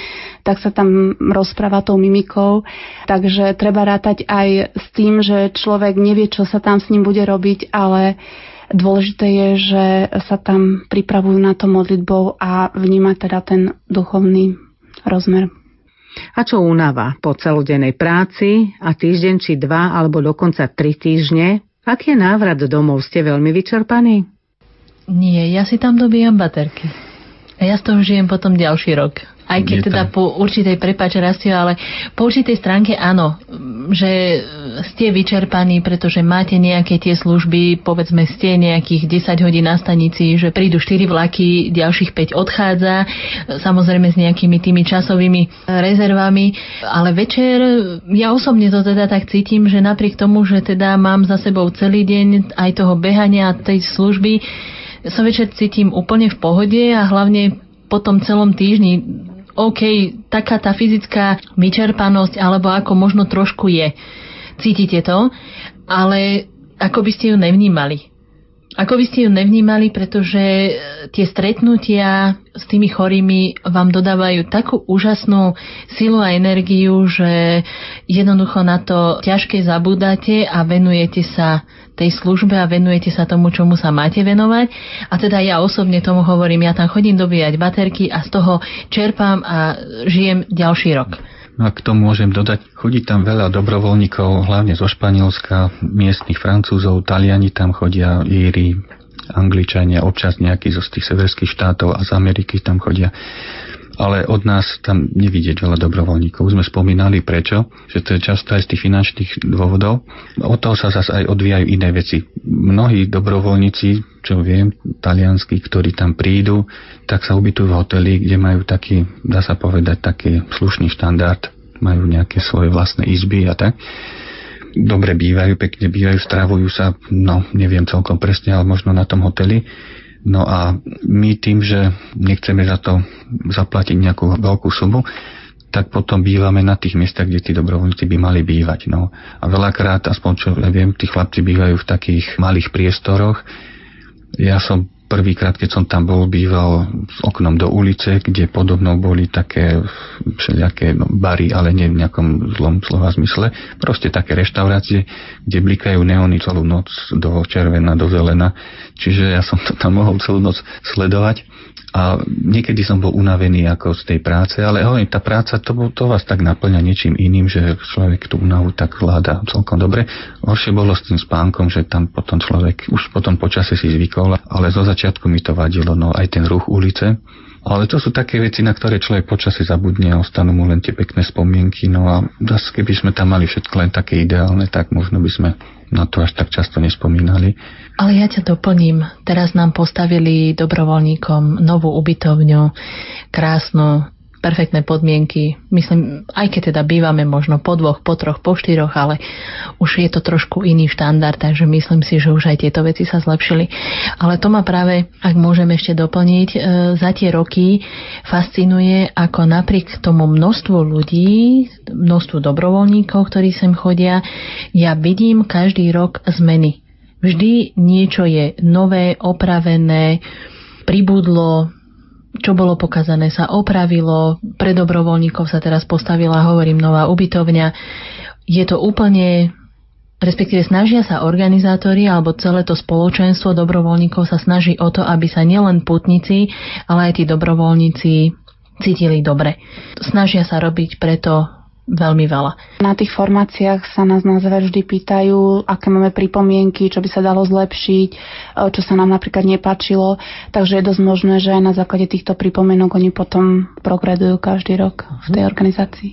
tak sa tam rozpráva tou mimikou. Takže treba rátať aj s tým, že človek nevie, čo sa tam s ním bude robiť, ale Dôležité je, že sa tam pripravujú na to modlitbou a vníma teda ten duchovný rozmer. A čo únava po celodennej práci a týždeň či dva alebo dokonca tri týždne? Aký je návrat domov? Ste veľmi vyčerpaní? Nie, ja si tam dobíjam baterky. A ja z toho žijem potom ďalší rok. Aj keď teda po určitej prepač rastie, ale po určitej stránke áno, že ste vyčerpaní, pretože máte nejaké tie služby, povedzme ste nejakých 10 hodín na stanici, že prídu 4 vlaky, ďalších 5 odchádza, samozrejme s nejakými tými časovými rezervami, ale večer ja osobne to teda tak cítim, že napriek tomu, že teda mám za sebou celý deň aj toho behania tej služby, sa večer cítim úplne v pohode a hlavne po tom celom týždni OK, taká tá fyzická vyčerpanosť, alebo ako možno trošku je. Cítite to, ale ako by ste ju nevnímali. Ako by ste ju nevnímali, pretože e, tie stretnutia s tými chorými vám dodávajú takú úžasnú silu a energiu, že jednoducho na to ťažké zabúdate a venujete sa tej službe a venujete sa tomu, čomu sa máte venovať. A teda ja osobne tomu hovorím, ja tam chodím dobíjať baterky a z toho čerpám a žijem ďalší rok. No a k tomu môžem dodať, chodí tam veľa dobrovoľníkov, hlavne zo Španielska, miestnych Francúzov, Taliani tam chodia, Íri, Angličania, občas nejakí zo tých severských štátov a z Ameriky tam chodia ale od nás tam nevidieť veľa dobrovoľníkov. Už sme spomínali prečo, že to je často aj z tých finančných dôvodov. Od toho sa zase aj odvíjajú iné veci. Mnohí dobrovoľníci, čo viem, talianskí, ktorí tam prídu, tak sa ubytujú v hoteli, kde majú taký, dá sa povedať, taký slušný štandard, majú nejaké svoje vlastné izby a tak dobre bývajú, pekne bývajú, stravujú sa, no neviem celkom presne, ale možno na tom hoteli. No a my tým, že nechceme za to zaplatiť nejakú veľkú sumu, tak potom bývame na tých miestach, kde tí dobrovoľníci by mali bývať. No. A veľakrát, aspoň čo viem, tí chlapci bývajú v takých malých priestoroch. Ja som prvýkrát, keď som tam bol, býval s oknom do ulice, kde podobno boli také všelijaké no, bary, ale nie v nejakom zlom slova zmysle. Proste také reštaurácie, kde blikajú neony celú noc do červená, do zelena. Čiže ja som to tam mohol celú noc sledovať a niekedy som bol unavený ako z tej práce, ale hovorím, tá práca, to, to vás tak naplňa niečím iným, že človek tú unavu tak vláda celkom dobre. Horšie bolo s tým spánkom, že tam potom človek už potom počase si zvykol, ale zo začiatku mi to vadilo, no aj ten ruch ulice. Ale to sú také veci, na ktoré človek počasie zabudne a ostanú mu len tie pekné spomienky. No a zase keby sme tam mali všetko len také ideálne, tak možno by sme na to až tak často nespomínali. Ale ja ťa doplním. Teraz nám postavili dobrovoľníkom novú ubytovňu, krásnu, perfektné podmienky. Myslím, aj keď teda bývame možno po dvoch, po troch, po štyroch, ale už je to trošku iný štandard, takže myslím si, že už aj tieto veci sa zlepšili. Ale to ma práve, ak môžem ešte doplniť, e, za tie roky fascinuje, ako napriek tomu množstvu ľudí, množstvu dobrovoľníkov, ktorí sem chodia, ja vidím každý rok zmeny. Vždy niečo je nové, opravené, pribudlo, čo bolo pokazané, sa opravilo, pre dobrovoľníkov sa teraz postavila, hovorím, nová ubytovňa. Je to úplne respektíve snažia sa organizátori alebo celé to spoločenstvo dobrovoľníkov sa snaží o to, aby sa nielen putníci, ale aj tí dobrovoľníci cítili dobre. Snažia sa robiť preto veľmi veľa. Na tých formáciách sa nás na záver vždy pýtajú, aké máme pripomienky, čo by sa dalo zlepšiť, e, čo sa nám napríklad nepačilo. Takže je dosť možné, že aj na základe týchto pripomienok oni potom progredujú každý rok v tej organizácii.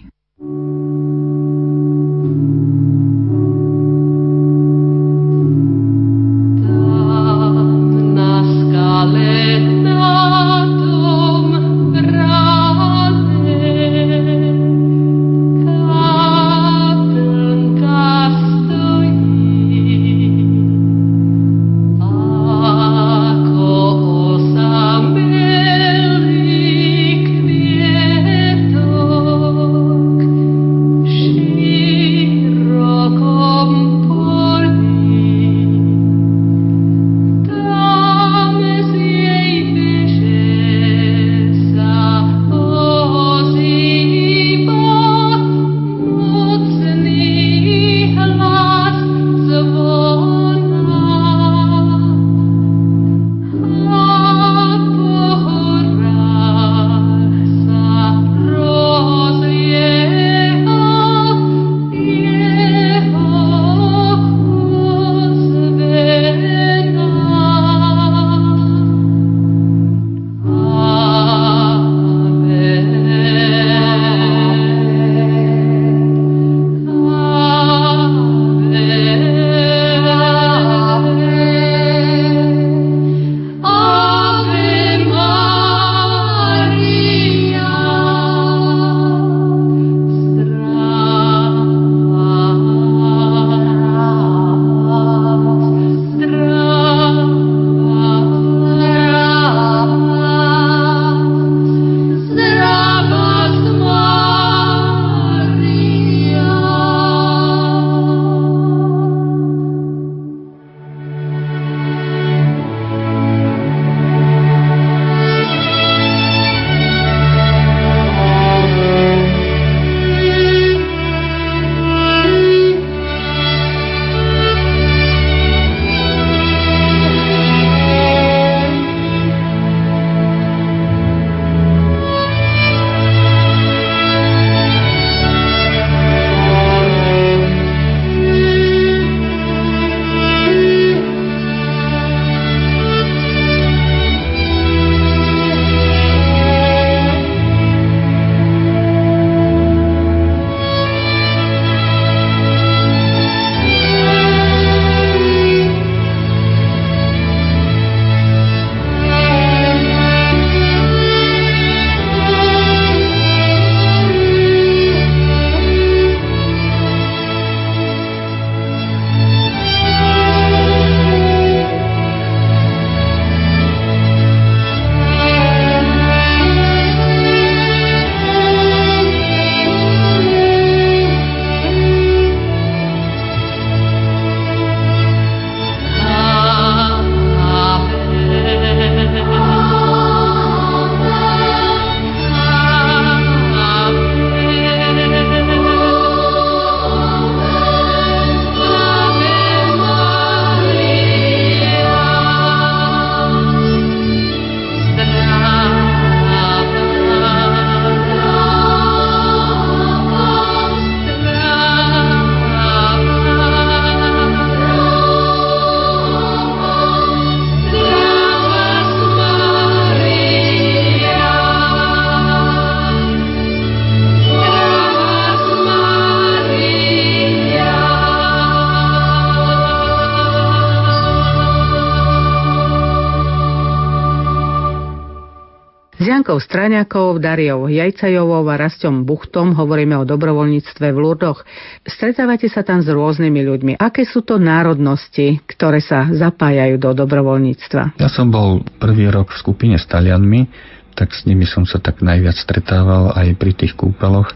Jankou Straňakou, Dariou Jajcajovou a Rastom Buchtom hovoríme o dobrovoľníctve v Lurdoch. Stretávate sa tam s rôznymi ľuďmi. Aké sú to národnosti, ktoré sa zapájajú do dobrovoľníctva? Ja som bol prvý rok v skupine s Talianmi, tak s nimi som sa tak najviac stretával aj pri tých kúpeloch,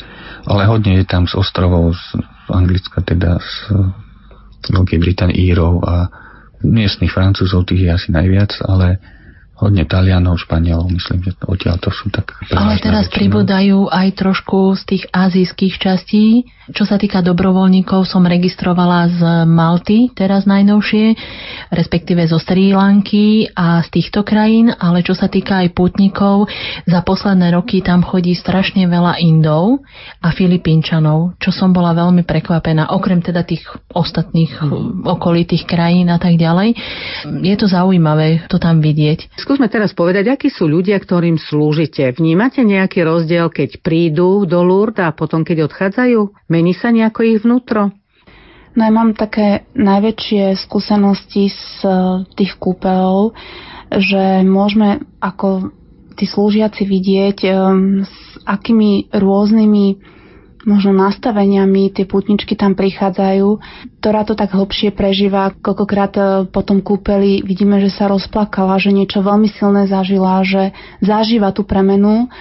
ale hodne je tam z ostrovov, z Anglicka teda, z Veľkej Británie, Írov a miestnych Francúzov, tých je asi najviac, ale hodne Talianov, Španielov, myslím, že odtiaľ to sú tak... Ale teraz pribúdajú aj trošku z tých azijských častí. Čo sa týka dobrovoľníkov, som registrovala z Malty teraz najnovšie, respektíve zo Sri Lanky a z týchto krajín, ale čo sa týka aj putníkov, za posledné roky tam chodí strašne veľa Indov a Filipínčanov, čo som bola veľmi prekvapená, okrem teda tých ostatných mm. okolitých krajín a tak ďalej. Je to zaujímavé to tam vidieť. Skúsme teraz povedať, akí sú ľudia, ktorým slúžite. Vnímate nejaký rozdiel, keď prídu do Lourdes a potom, keď odchádzajú? Mení sa nejako ich vnútro? No ja mám také najväčšie skúsenosti z eh, tých kúpeľov, že môžeme ako tí slúžiaci vidieť, um, s akými rôznymi možno nastaveniami tie putničky tam prichádzajú, ktorá to tak hlbšie prežíva, koľkokrát e, po tom kúpeli vidíme, že sa rozplakala, že niečo veľmi silné zažila, že zažíva tú premenu.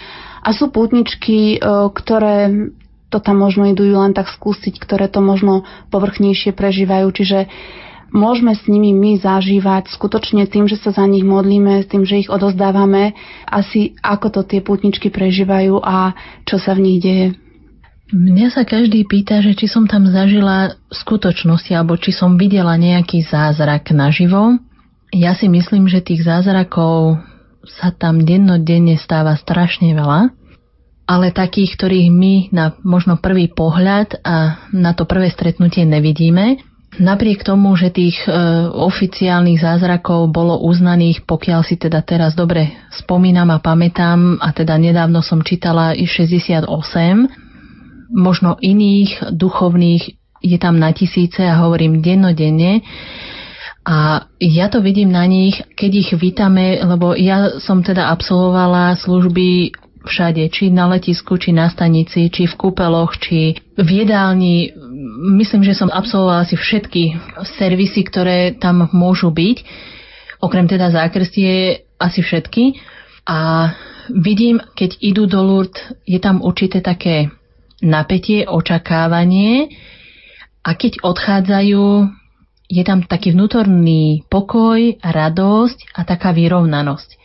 A sú putničky, e, ktoré to tam možno idú len tak skúsiť, ktoré to možno povrchnejšie prežívajú, čiže môžeme s nimi my zažívať skutočne tým, že sa za nich modlíme, tým, že ich odozdávame, asi ako to tie putničky prežívajú a čo sa v nich deje. Mňa sa každý pýta, že či som tam zažila skutočnosti alebo či som videla nejaký zázrak naživo. Ja si myslím, že tých zázrakov sa tam dennodenne stáva strašne veľa, ale takých, ktorých my na možno prvý pohľad a na to prvé stretnutie nevidíme. Napriek tomu, že tých e, oficiálnych zázrakov bolo uznaných, pokiaľ si teda teraz dobre spomínam a pamätám, a teda nedávno som čítala i 68, možno iných duchovných je tam na tisíce a hovorím dennodenne. A ja to vidím na nich, keď ich vítame, lebo ja som teda absolvovala služby všade, či na letisku, či na stanici, či v kúpeloch, či v jedálni. Myslím, že som absolvovala si všetky servisy, ktoré tam môžu byť. Okrem teda zákrstie asi všetky. A vidím, keď idú do Lourdes, je tam určité také napätie, očakávanie a keď odchádzajú, je tam taký vnútorný pokoj, radosť a taká vyrovnanosť.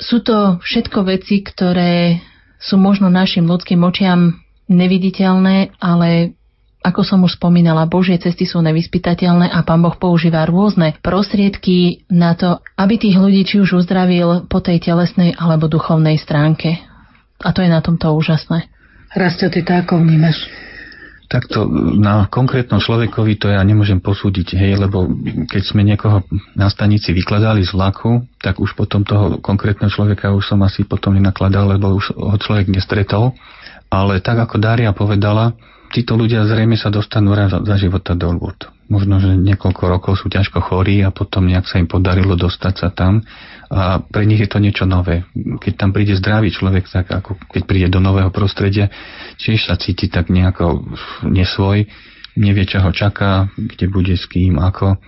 Sú to všetko veci, ktoré sú možno našim ľudským očiam neviditeľné, ale ako som už spomínala, Božie cesty sú nevyspytateľné a Pán Boh používa rôzne prostriedky na to, aby tých ľudí či už uzdravil po tej telesnej alebo duchovnej stránke. A to je na tomto úžasné. Rastio, ty to ako vnímaš? Takto na konkrétnom človekovi to ja nemôžem posúdiť, hej, lebo keď sme niekoho na stanici vykladali z vlaku, tak už potom toho konkrétneho človeka už som asi potom nenakladal, lebo už ho človek nestretol. Ale tak ako Daria povedala, títo ľudia zrejme sa dostanú raz za života do Lourdes možno, že niekoľko rokov sú ťažko chorí a potom nejak sa im podarilo dostať sa tam a pre nich je to niečo nové. Keď tam príde zdravý človek, tak ako keď príde do nového prostredia, tiež sa cíti tak nejako nesvoj, nevie, čo ho čaká, kde bude, s kým, ako.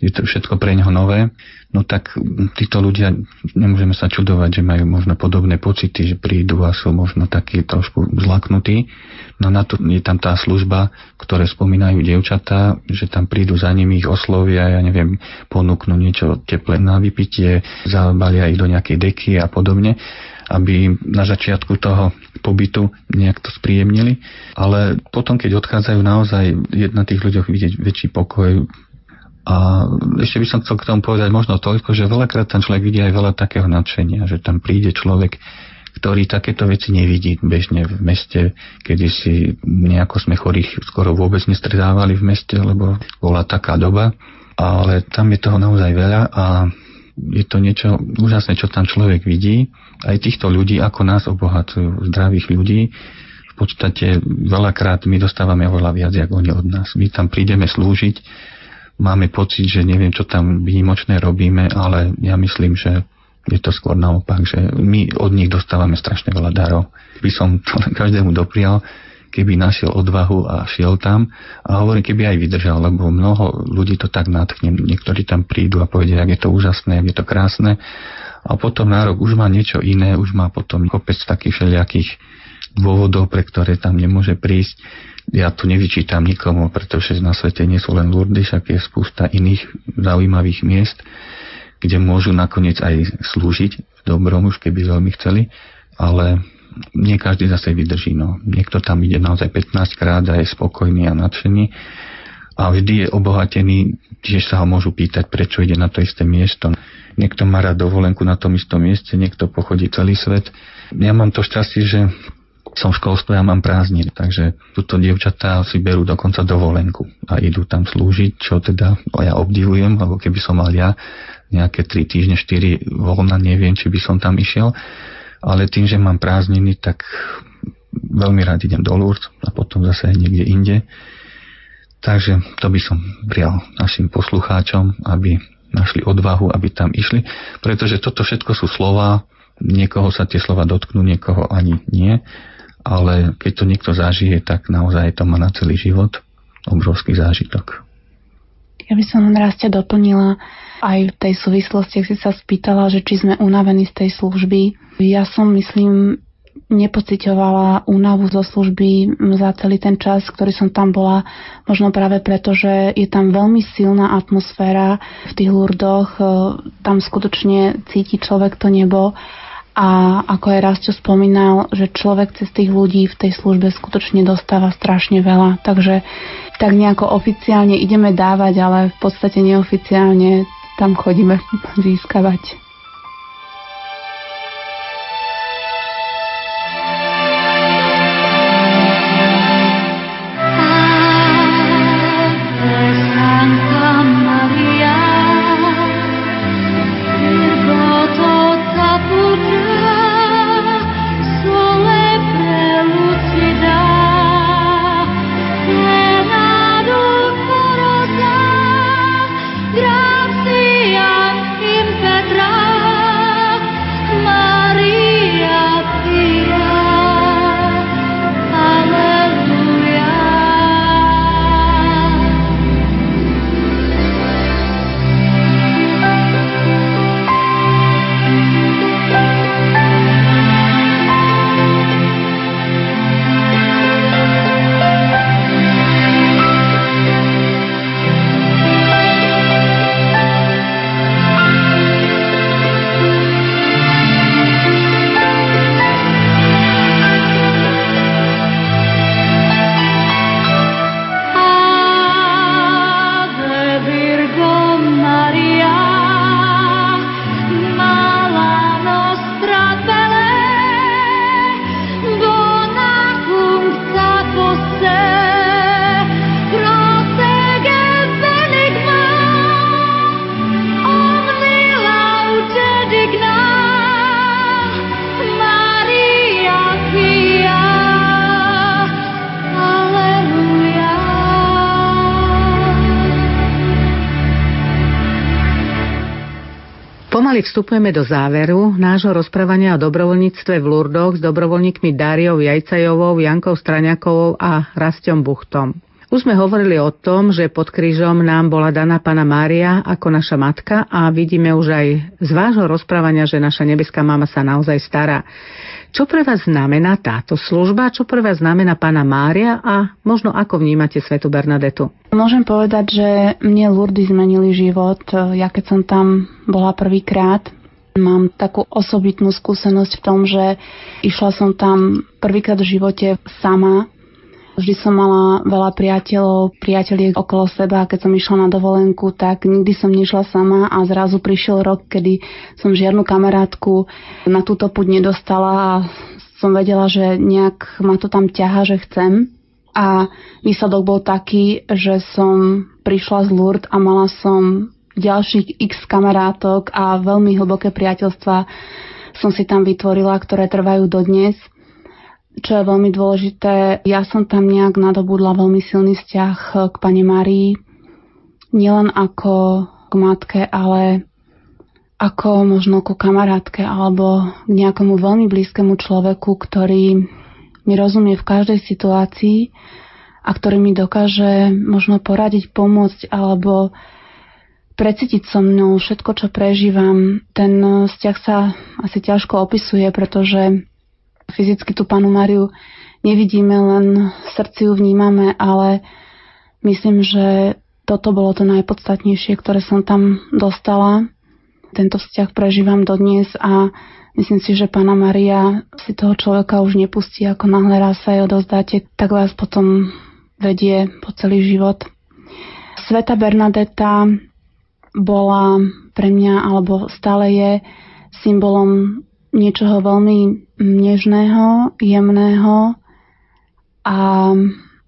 Je to všetko pre neho nové no tak títo ľudia, nemôžeme sa čudovať, že majú možno podobné pocity, že prídu a sú možno takí trošku zlaknutí. No na to je tam tá služba, ktoré spomínajú dievčatá, že tam prídu za nimi, ich oslovia, ja neviem, ponúknú niečo teplé na vypitie, zabalia ich do nejakej deky a podobne aby na začiatku toho pobytu nejak to spríjemnili. Ale potom, keď odchádzajú naozaj jedna tých ľuďoch vidieť väčší pokoj, a ešte by som chcel k tomu povedať možno toľko, že veľakrát tam človek vidí aj veľa takého nadšenia, že tam príde človek, ktorý takéto veci nevidí bežne v meste, kedy si nejako sme chorých skoro vôbec nestredávali v meste, lebo bola taká doba. Ale tam je toho naozaj veľa a je to niečo úžasné, čo tam človek vidí. Aj týchto ľudí, ako nás obohacujú, zdravých ľudí, v podstate veľakrát my dostávame oveľa viac, ako oni od nás. My tam prídeme slúžiť máme pocit, že neviem, čo tam výnimočné robíme, ale ja myslím, že Je to skôr naopak, že my od nich dostávame strašne veľa darov. By som to každému doprial, keby našiel odvahu a šiel tam a hovorím, keby aj vydržal, lebo mnoho ľudí to tak natchne. Niektorí tam prídu a povedia, ak je to úžasné, ak je to krásne a potom na rok už má niečo iné, už má potom kopec takých všelijakých dôvodov, pre ktoré tam nemôže prísť. Ja tu nevyčítam nikomu, pretože na svete nie sú len Lourdes, však je spústa iných zaujímavých miest kde môžu nakoniec aj slúžiť dobrom, už keby veľmi chceli, ale nie každý zase vydrží. No. Niekto tam ide naozaj 15 krát a je spokojný a nadšený a vždy je obohatený, tiež sa ho môžu pýtať, prečo ide na to isté miesto. Niekto má rád dovolenku na tom istom mieste, niekto pochodí celý svet. Ja mám to šťastie, že som v školstve a mám prázdniny, takže tuto dievčatá si berú dokonca dovolenku a idú tam slúžiť, čo teda ja obdivujem, lebo keby som mal ja nejaké 3 týždne, 4 voľna, neviem, či by som tam išiel, ale tým, že mám prázdniny, tak veľmi rád idem do Lourdes a potom zase niekde inde. Takže to by som prial našim poslucháčom, aby našli odvahu, aby tam išli, pretože toto všetko sú slova, niekoho sa tie slova dotknú, niekoho ani nie. Ale keď to niekto zažije, tak naozaj to má na celý život obrovský zážitok. Ja by som raz ťa doplnila aj v tej súvislosti, ak si sa spýtala, že či sme unavení z tej služby. Ja som, myslím, nepocitovala únavu zo služby za celý ten čas, ktorý som tam bola, možno práve preto, že je tam veľmi silná atmosféra v tých lurdoch, tam skutočne cíti človek to nebo a ako aj Rastio spomínal, že človek cez tých ľudí v tej službe skutočne dostáva strašne veľa. Takže tak nejako oficiálne ideme dávať, ale v podstate neoficiálne tam chodíme získavať. Vstupujeme do záveru nášho rozprávania o dobrovoľníctve v Lurdoch s dobrovoľníkmi Dáriou Jajcajovou, Jankou Straňakovou a Rastom Buchtom. Už sme hovorili o tom, že pod krížom nám bola daná Pana Mária ako naša matka a vidíme už aj z vášho rozprávania, že naša nebeská mama sa naozaj stará. Čo pre vás znamená táto služba? Čo pre vás znamená Pána Mária a možno ako vnímate Svetu Bernadetu? Môžem povedať, že mne Lurdy zmenili život. Ja keď som tam bola prvýkrát, Mám takú osobitnú skúsenosť v tom, že išla som tam prvýkrát v živote sama. Vždy som mala veľa priateľov, priateľiek okolo seba. Keď som išla na dovolenku, tak nikdy som nešla sama a zrazu prišiel rok, kedy som žiadnu kamarátku na túto púť nedostala a som vedela, že nejak ma to tam ťaha, že chcem. A výsledok bol taký, že som prišla z Lourdes a mala som ďalších x kamarátok a veľmi hlboké priateľstva som si tam vytvorila, ktoré trvajú dodnes. Čo je veľmi dôležité, ja som tam nejak nadobudla veľmi silný vzťah k pani Marii, nielen ako k matke, ale ako možno ku kamarátke alebo k nejakomu veľmi blízkemu človeku, ktorý mi rozumie v každej situácii a ktorý mi dokáže možno poradiť, pomôcť alebo precítiť so mnou všetko, čo prežívam. Ten vzťah sa asi ťažko opisuje, pretože fyzicky tú panu Mariu nevidíme, len srdci ju vnímame, ale myslím, že toto bolo to najpodstatnejšie, ktoré som tam dostala. Tento vzťah prežívam dodnes a myslím si, že pána Maria si toho človeka už nepustí, ako náhle raz sa jej odozdáte, tak vás potom vedie po celý život. Sveta Bernadeta bola pre mňa, alebo stále je symbolom niečoho veľmi nežného, jemného a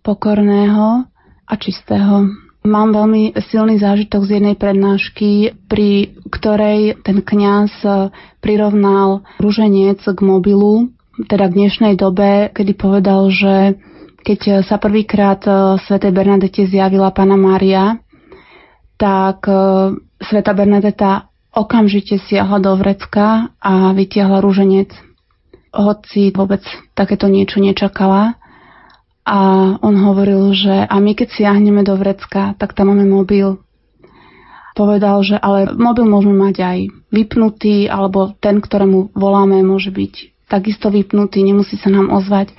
pokorného a čistého. Mám veľmi silný zážitok z jednej prednášky, pri ktorej ten kňaz prirovnal rúženec k mobilu, teda k dnešnej dobe, kedy povedal, že keď sa prvýkrát Sv. Bernadete zjavila Pana Mária, tak Sveta Bernadeta okamžite siahla do vrecka a vytiahla rúženec. Hoci vôbec takéto niečo nečakala. A on hovoril, že a my keď siahneme do vrecka, tak tam máme mobil. Povedal, že ale mobil môžeme mať aj vypnutý, alebo ten, ktorému voláme, môže byť takisto vypnutý, nemusí sa nám ozvať.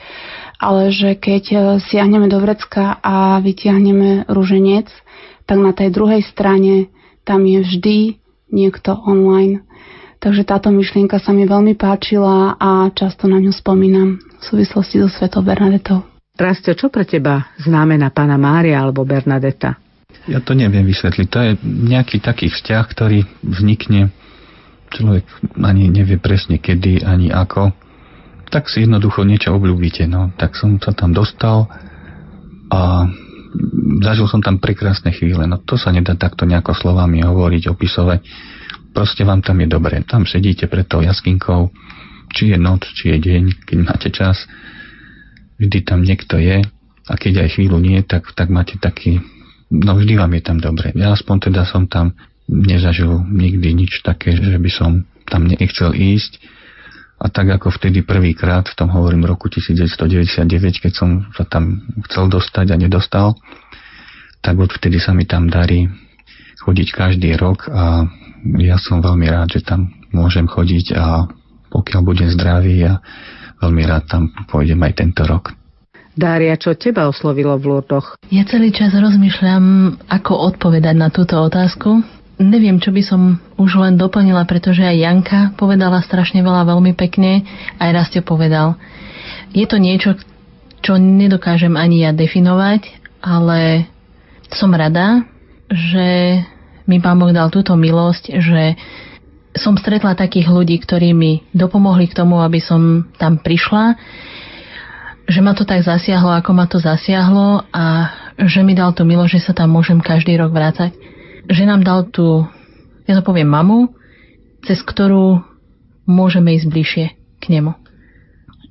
Ale že keď e, siahneme do vrecka a vytiahneme rúženec, tak na tej druhej strane tam je vždy niekto online. Takže táto myšlienka sa mi veľmi páčila a často na ňu spomínam v súvislosti so Svetou Bernadetou. Rastio, čo pre teba znamená pána Mária alebo Bernadeta? Ja to neviem vysvetliť. To je nejaký taký vzťah, ktorý vznikne. Človek ani nevie presne kedy, ani ako. Tak si jednoducho niečo obľúbite. No. Tak som sa tam dostal a zažil som tam prekrásne chvíle. No to sa nedá takto nejako slovami hovoriť, opisovať. Proste vám tam je dobre. Tam sedíte pred tou jaskinkou, či je noc, či je deň, keď máte čas vždy tam niekto je a keď aj chvíľu nie, tak, tak máte taký, no vždy vám je tam dobre. Ja aspoň teda som tam nezažil nikdy nič také, že by som tam nechcel ísť. A tak ako vtedy prvýkrát, v tom hovorím roku 1999, keď som sa tam chcel dostať a nedostal, tak odvtedy sa mi tam darí chodiť každý rok a ja som veľmi rád, že tam môžem chodiť a pokiaľ budem zdravý a veľmi rád tam pôjdem aj tento rok. Dária, čo teba oslovilo v Lurdoch? Ja celý čas rozmýšľam, ako odpovedať na túto otázku. Neviem, čo by som už len doplnila, pretože aj Janka povedala strašne veľa veľmi pekne, aj Rastio povedal. Je to niečo, čo nedokážem ani ja definovať, ale som rada, že mi Pán Boh dal túto milosť, že som stretla takých ľudí, ktorí mi dopomohli k tomu, aby som tam prišla, že ma to tak zasiahlo, ako ma to zasiahlo a že mi dal tú milo, že sa tam môžem každý rok vrácať. Že nám dal tú, ja to poviem, mamu, cez ktorú môžeme ísť bližšie k nemu.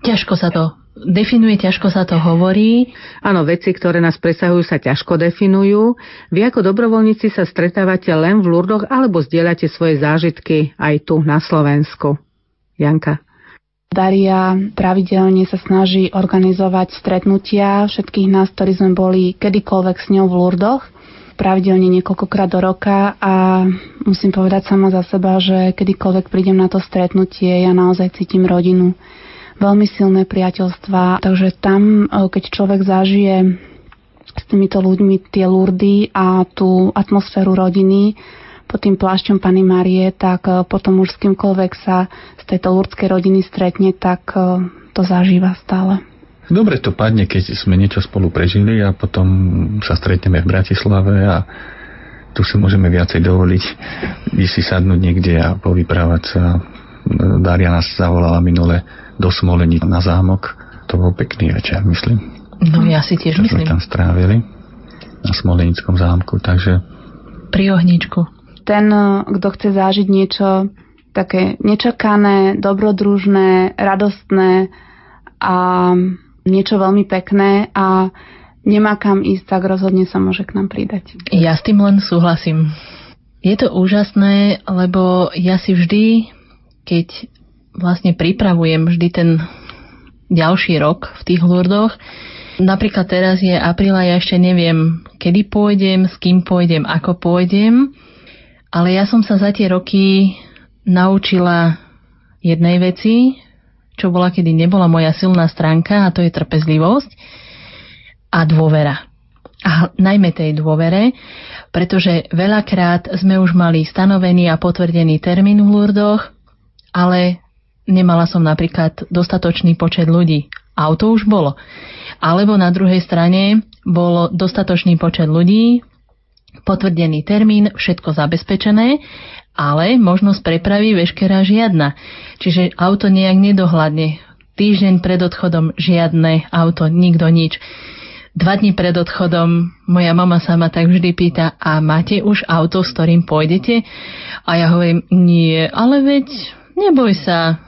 Ťažko sa to definuje, ťažko sa to hovorí. Áno, veci, ktoré nás presahujú, sa ťažko definujú. Vy ako dobrovoľníci sa stretávate len v Lurdoch alebo zdieľate svoje zážitky aj tu na Slovensku? Janka. Daria pravidelne sa snaží organizovať stretnutia všetkých nás, ktorí sme boli kedykoľvek s ňou v Lurdoch pravidelne niekoľkokrát do roka a musím povedať sama za seba, že kedykoľvek prídem na to stretnutie, ja naozaj cítim rodinu veľmi silné priateľstva. Takže tam, e, keď človek zažije s týmito ľuďmi tie lurdy a tú atmosféru rodiny pod tým plášťom Pany Marie, tak e, potom už s kýmkoľvek sa z tejto lurdskej rodiny stretne, tak e, to zažíva stále. Dobre to padne, keď sme niečo spolu prežili a potom sa stretneme v Bratislave a tu si môžeme viacej dovoliť ísť si sadnúť niekde a povyprávať sa. Daria nás zavolala minule do Smolení na zámok. To bol pekný večer, myslím. No ja si tiež myslím. sme tam strávili na Smolenickom zámku, takže... Pri ohničku. Ten, kto chce zážiť niečo také nečakané, dobrodružné, radostné a niečo veľmi pekné a nemá kam ísť, tak rozhodne sa môže k nám pridať. Ja s tým len súhlasím. Je to úžasné, lebo ja si vždy, keď vlastne pripravujem vždy ten ďalší rok v tých Lurdoch, Napríklad teraz je apríl a ja ešte neviem, kedy pôjdem, s kým pôjdem, ako pôjdem, ale ja som sa za tie roky naučila jednej veci, čo bola, kedy nebola moja silná stránka, a to je trpezlivosť a dôvera. A najmä tej dôvere, pretože veľakrát sme už mali stanovený a potvrdený termín v Lurdoch, ale nemala som napríklad dostatočný počet ľudí. Auto už bolo alebo na druhej strane bol dostatočný počet ľudí, potvrdený termín, všetko zabezpečené, ale možnosť prepravy veškerá žiadna. Čiže auto nejak nedohľadne. Týždeň pred odchodom žiadne auto, nikto nič. Dva dní pred odchodom moja mama sa ma tak vždy pýta, a máte už auto, s ktorým pôjdete? A ja hovorím, nie, ale veď neboj sa,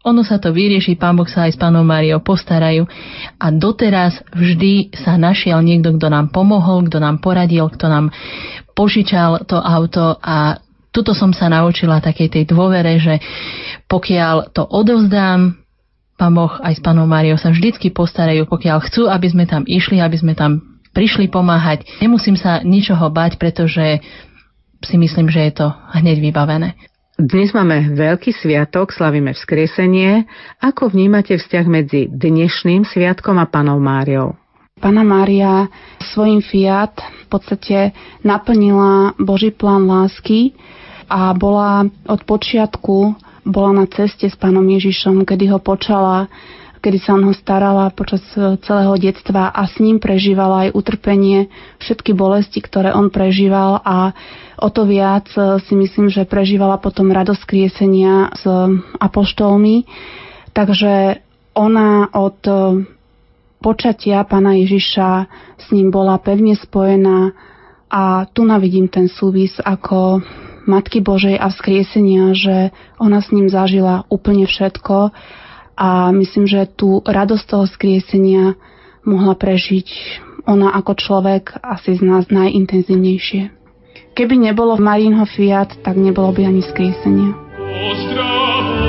ono sa to vyrieši, pán Boh sa aj s pánom Máriou postarajú. A doteraz vždy sa našiel niekto, kto nám pomohol, kto nám poradil, kto nám požičal to auto a tuto som sa naučila takej tej dôvere, že pokiaľ to odovzdám, pán Boh aj s pánom Máriou sa vždycky postarajú, pokiaľ chcú, aby sme tam išli, aby sme tam prišli pomáhať. Nemusím sa ničoho bať, pretože si myslím, že je to hneď vybavené. Dnes máme veľký sviatok, slavíme vzkriesenie. Ako vnímate vzťah medzi dnešným sviatkom a panou Máriou? Pana Mária svojim fiat v podstate naplnila Boží plán lásky a bola od počiatku bola na ceste s pánom Ježišom, kedy ho počala, kedy sa on ho starala počas celého detstva a s ním prežívala aj utrpenie, všetky bolesti, ktoré on prežíval a o to viac e, si myslím, že prežívala potom radosť kriesenia s apoštolmi. Takže ona od e, počatia pána Ježiša s ním bola pevne spojená a tu navidím ten súvis ako Matky Božej a vzkriesenia, že ona s ním zažila úplne všetko a myslím, že tú radosť toho skriesenia mohla prežiť ona ako človek asi z nás najintenzívnejšie. Keby nebolo Marínho Fiat, tak nebolo by ani skriesenia. Relácia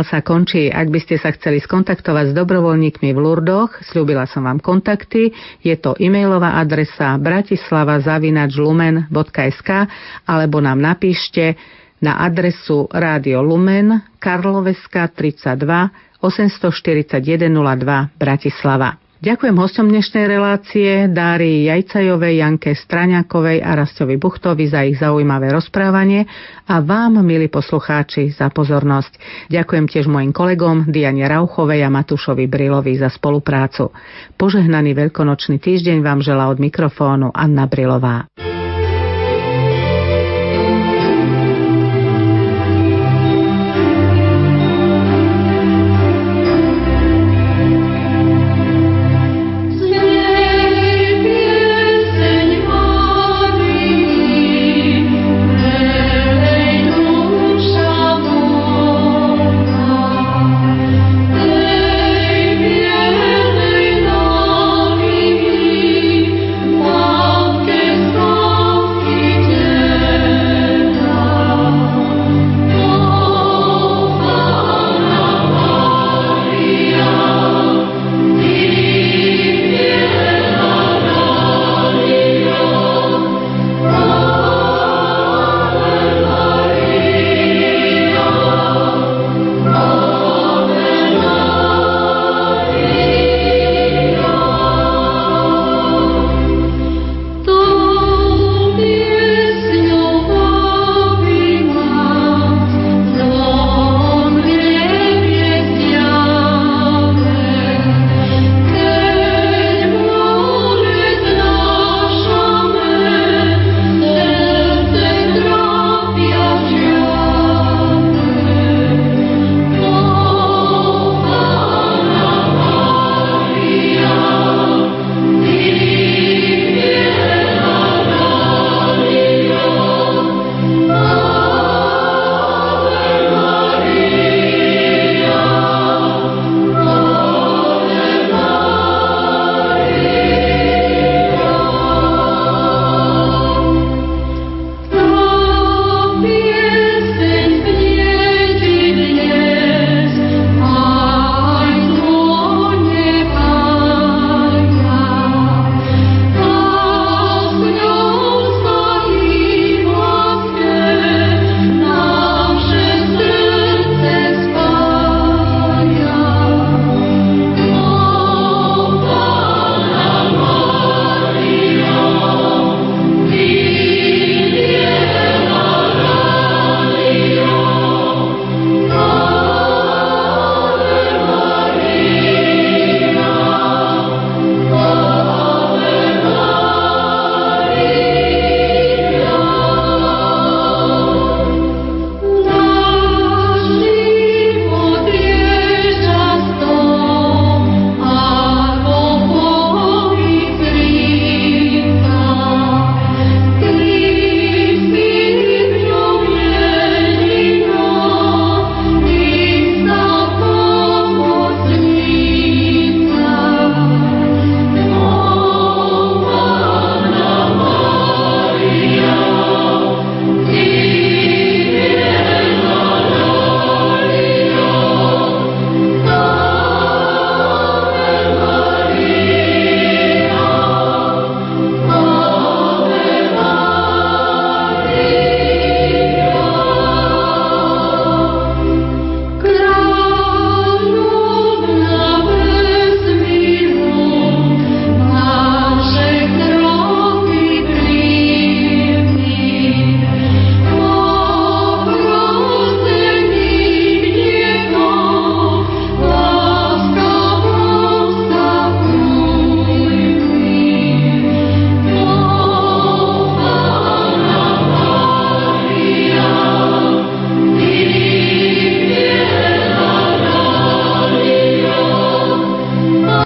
Karmel sa končí. Ak by ste sa chceli skontaktovať s dobrovoľníkmi v Lurdoch, slúbila som vám kontakty. Je to e-mailová adresa bratislava.lumen.sk alebo nám napíšte na adresu Rádio Lumen, Karloveska 32 841 02 Bratislava. Ďakujem hostom dnešnej relácie Dárii Jajcajovej, Janke Straňakovej a Rastovi Buchtovi za ich zaujímavé rozprávanie a vám, milí poslucháči, za pozornosť. Ďakujem tiež mojim kolegom Diane Rauchovej a Matúšovi Brilovi za spoluprácu. Požehnaný veľkonočný týždeň vám želá od mikrofónu Anna Brilová.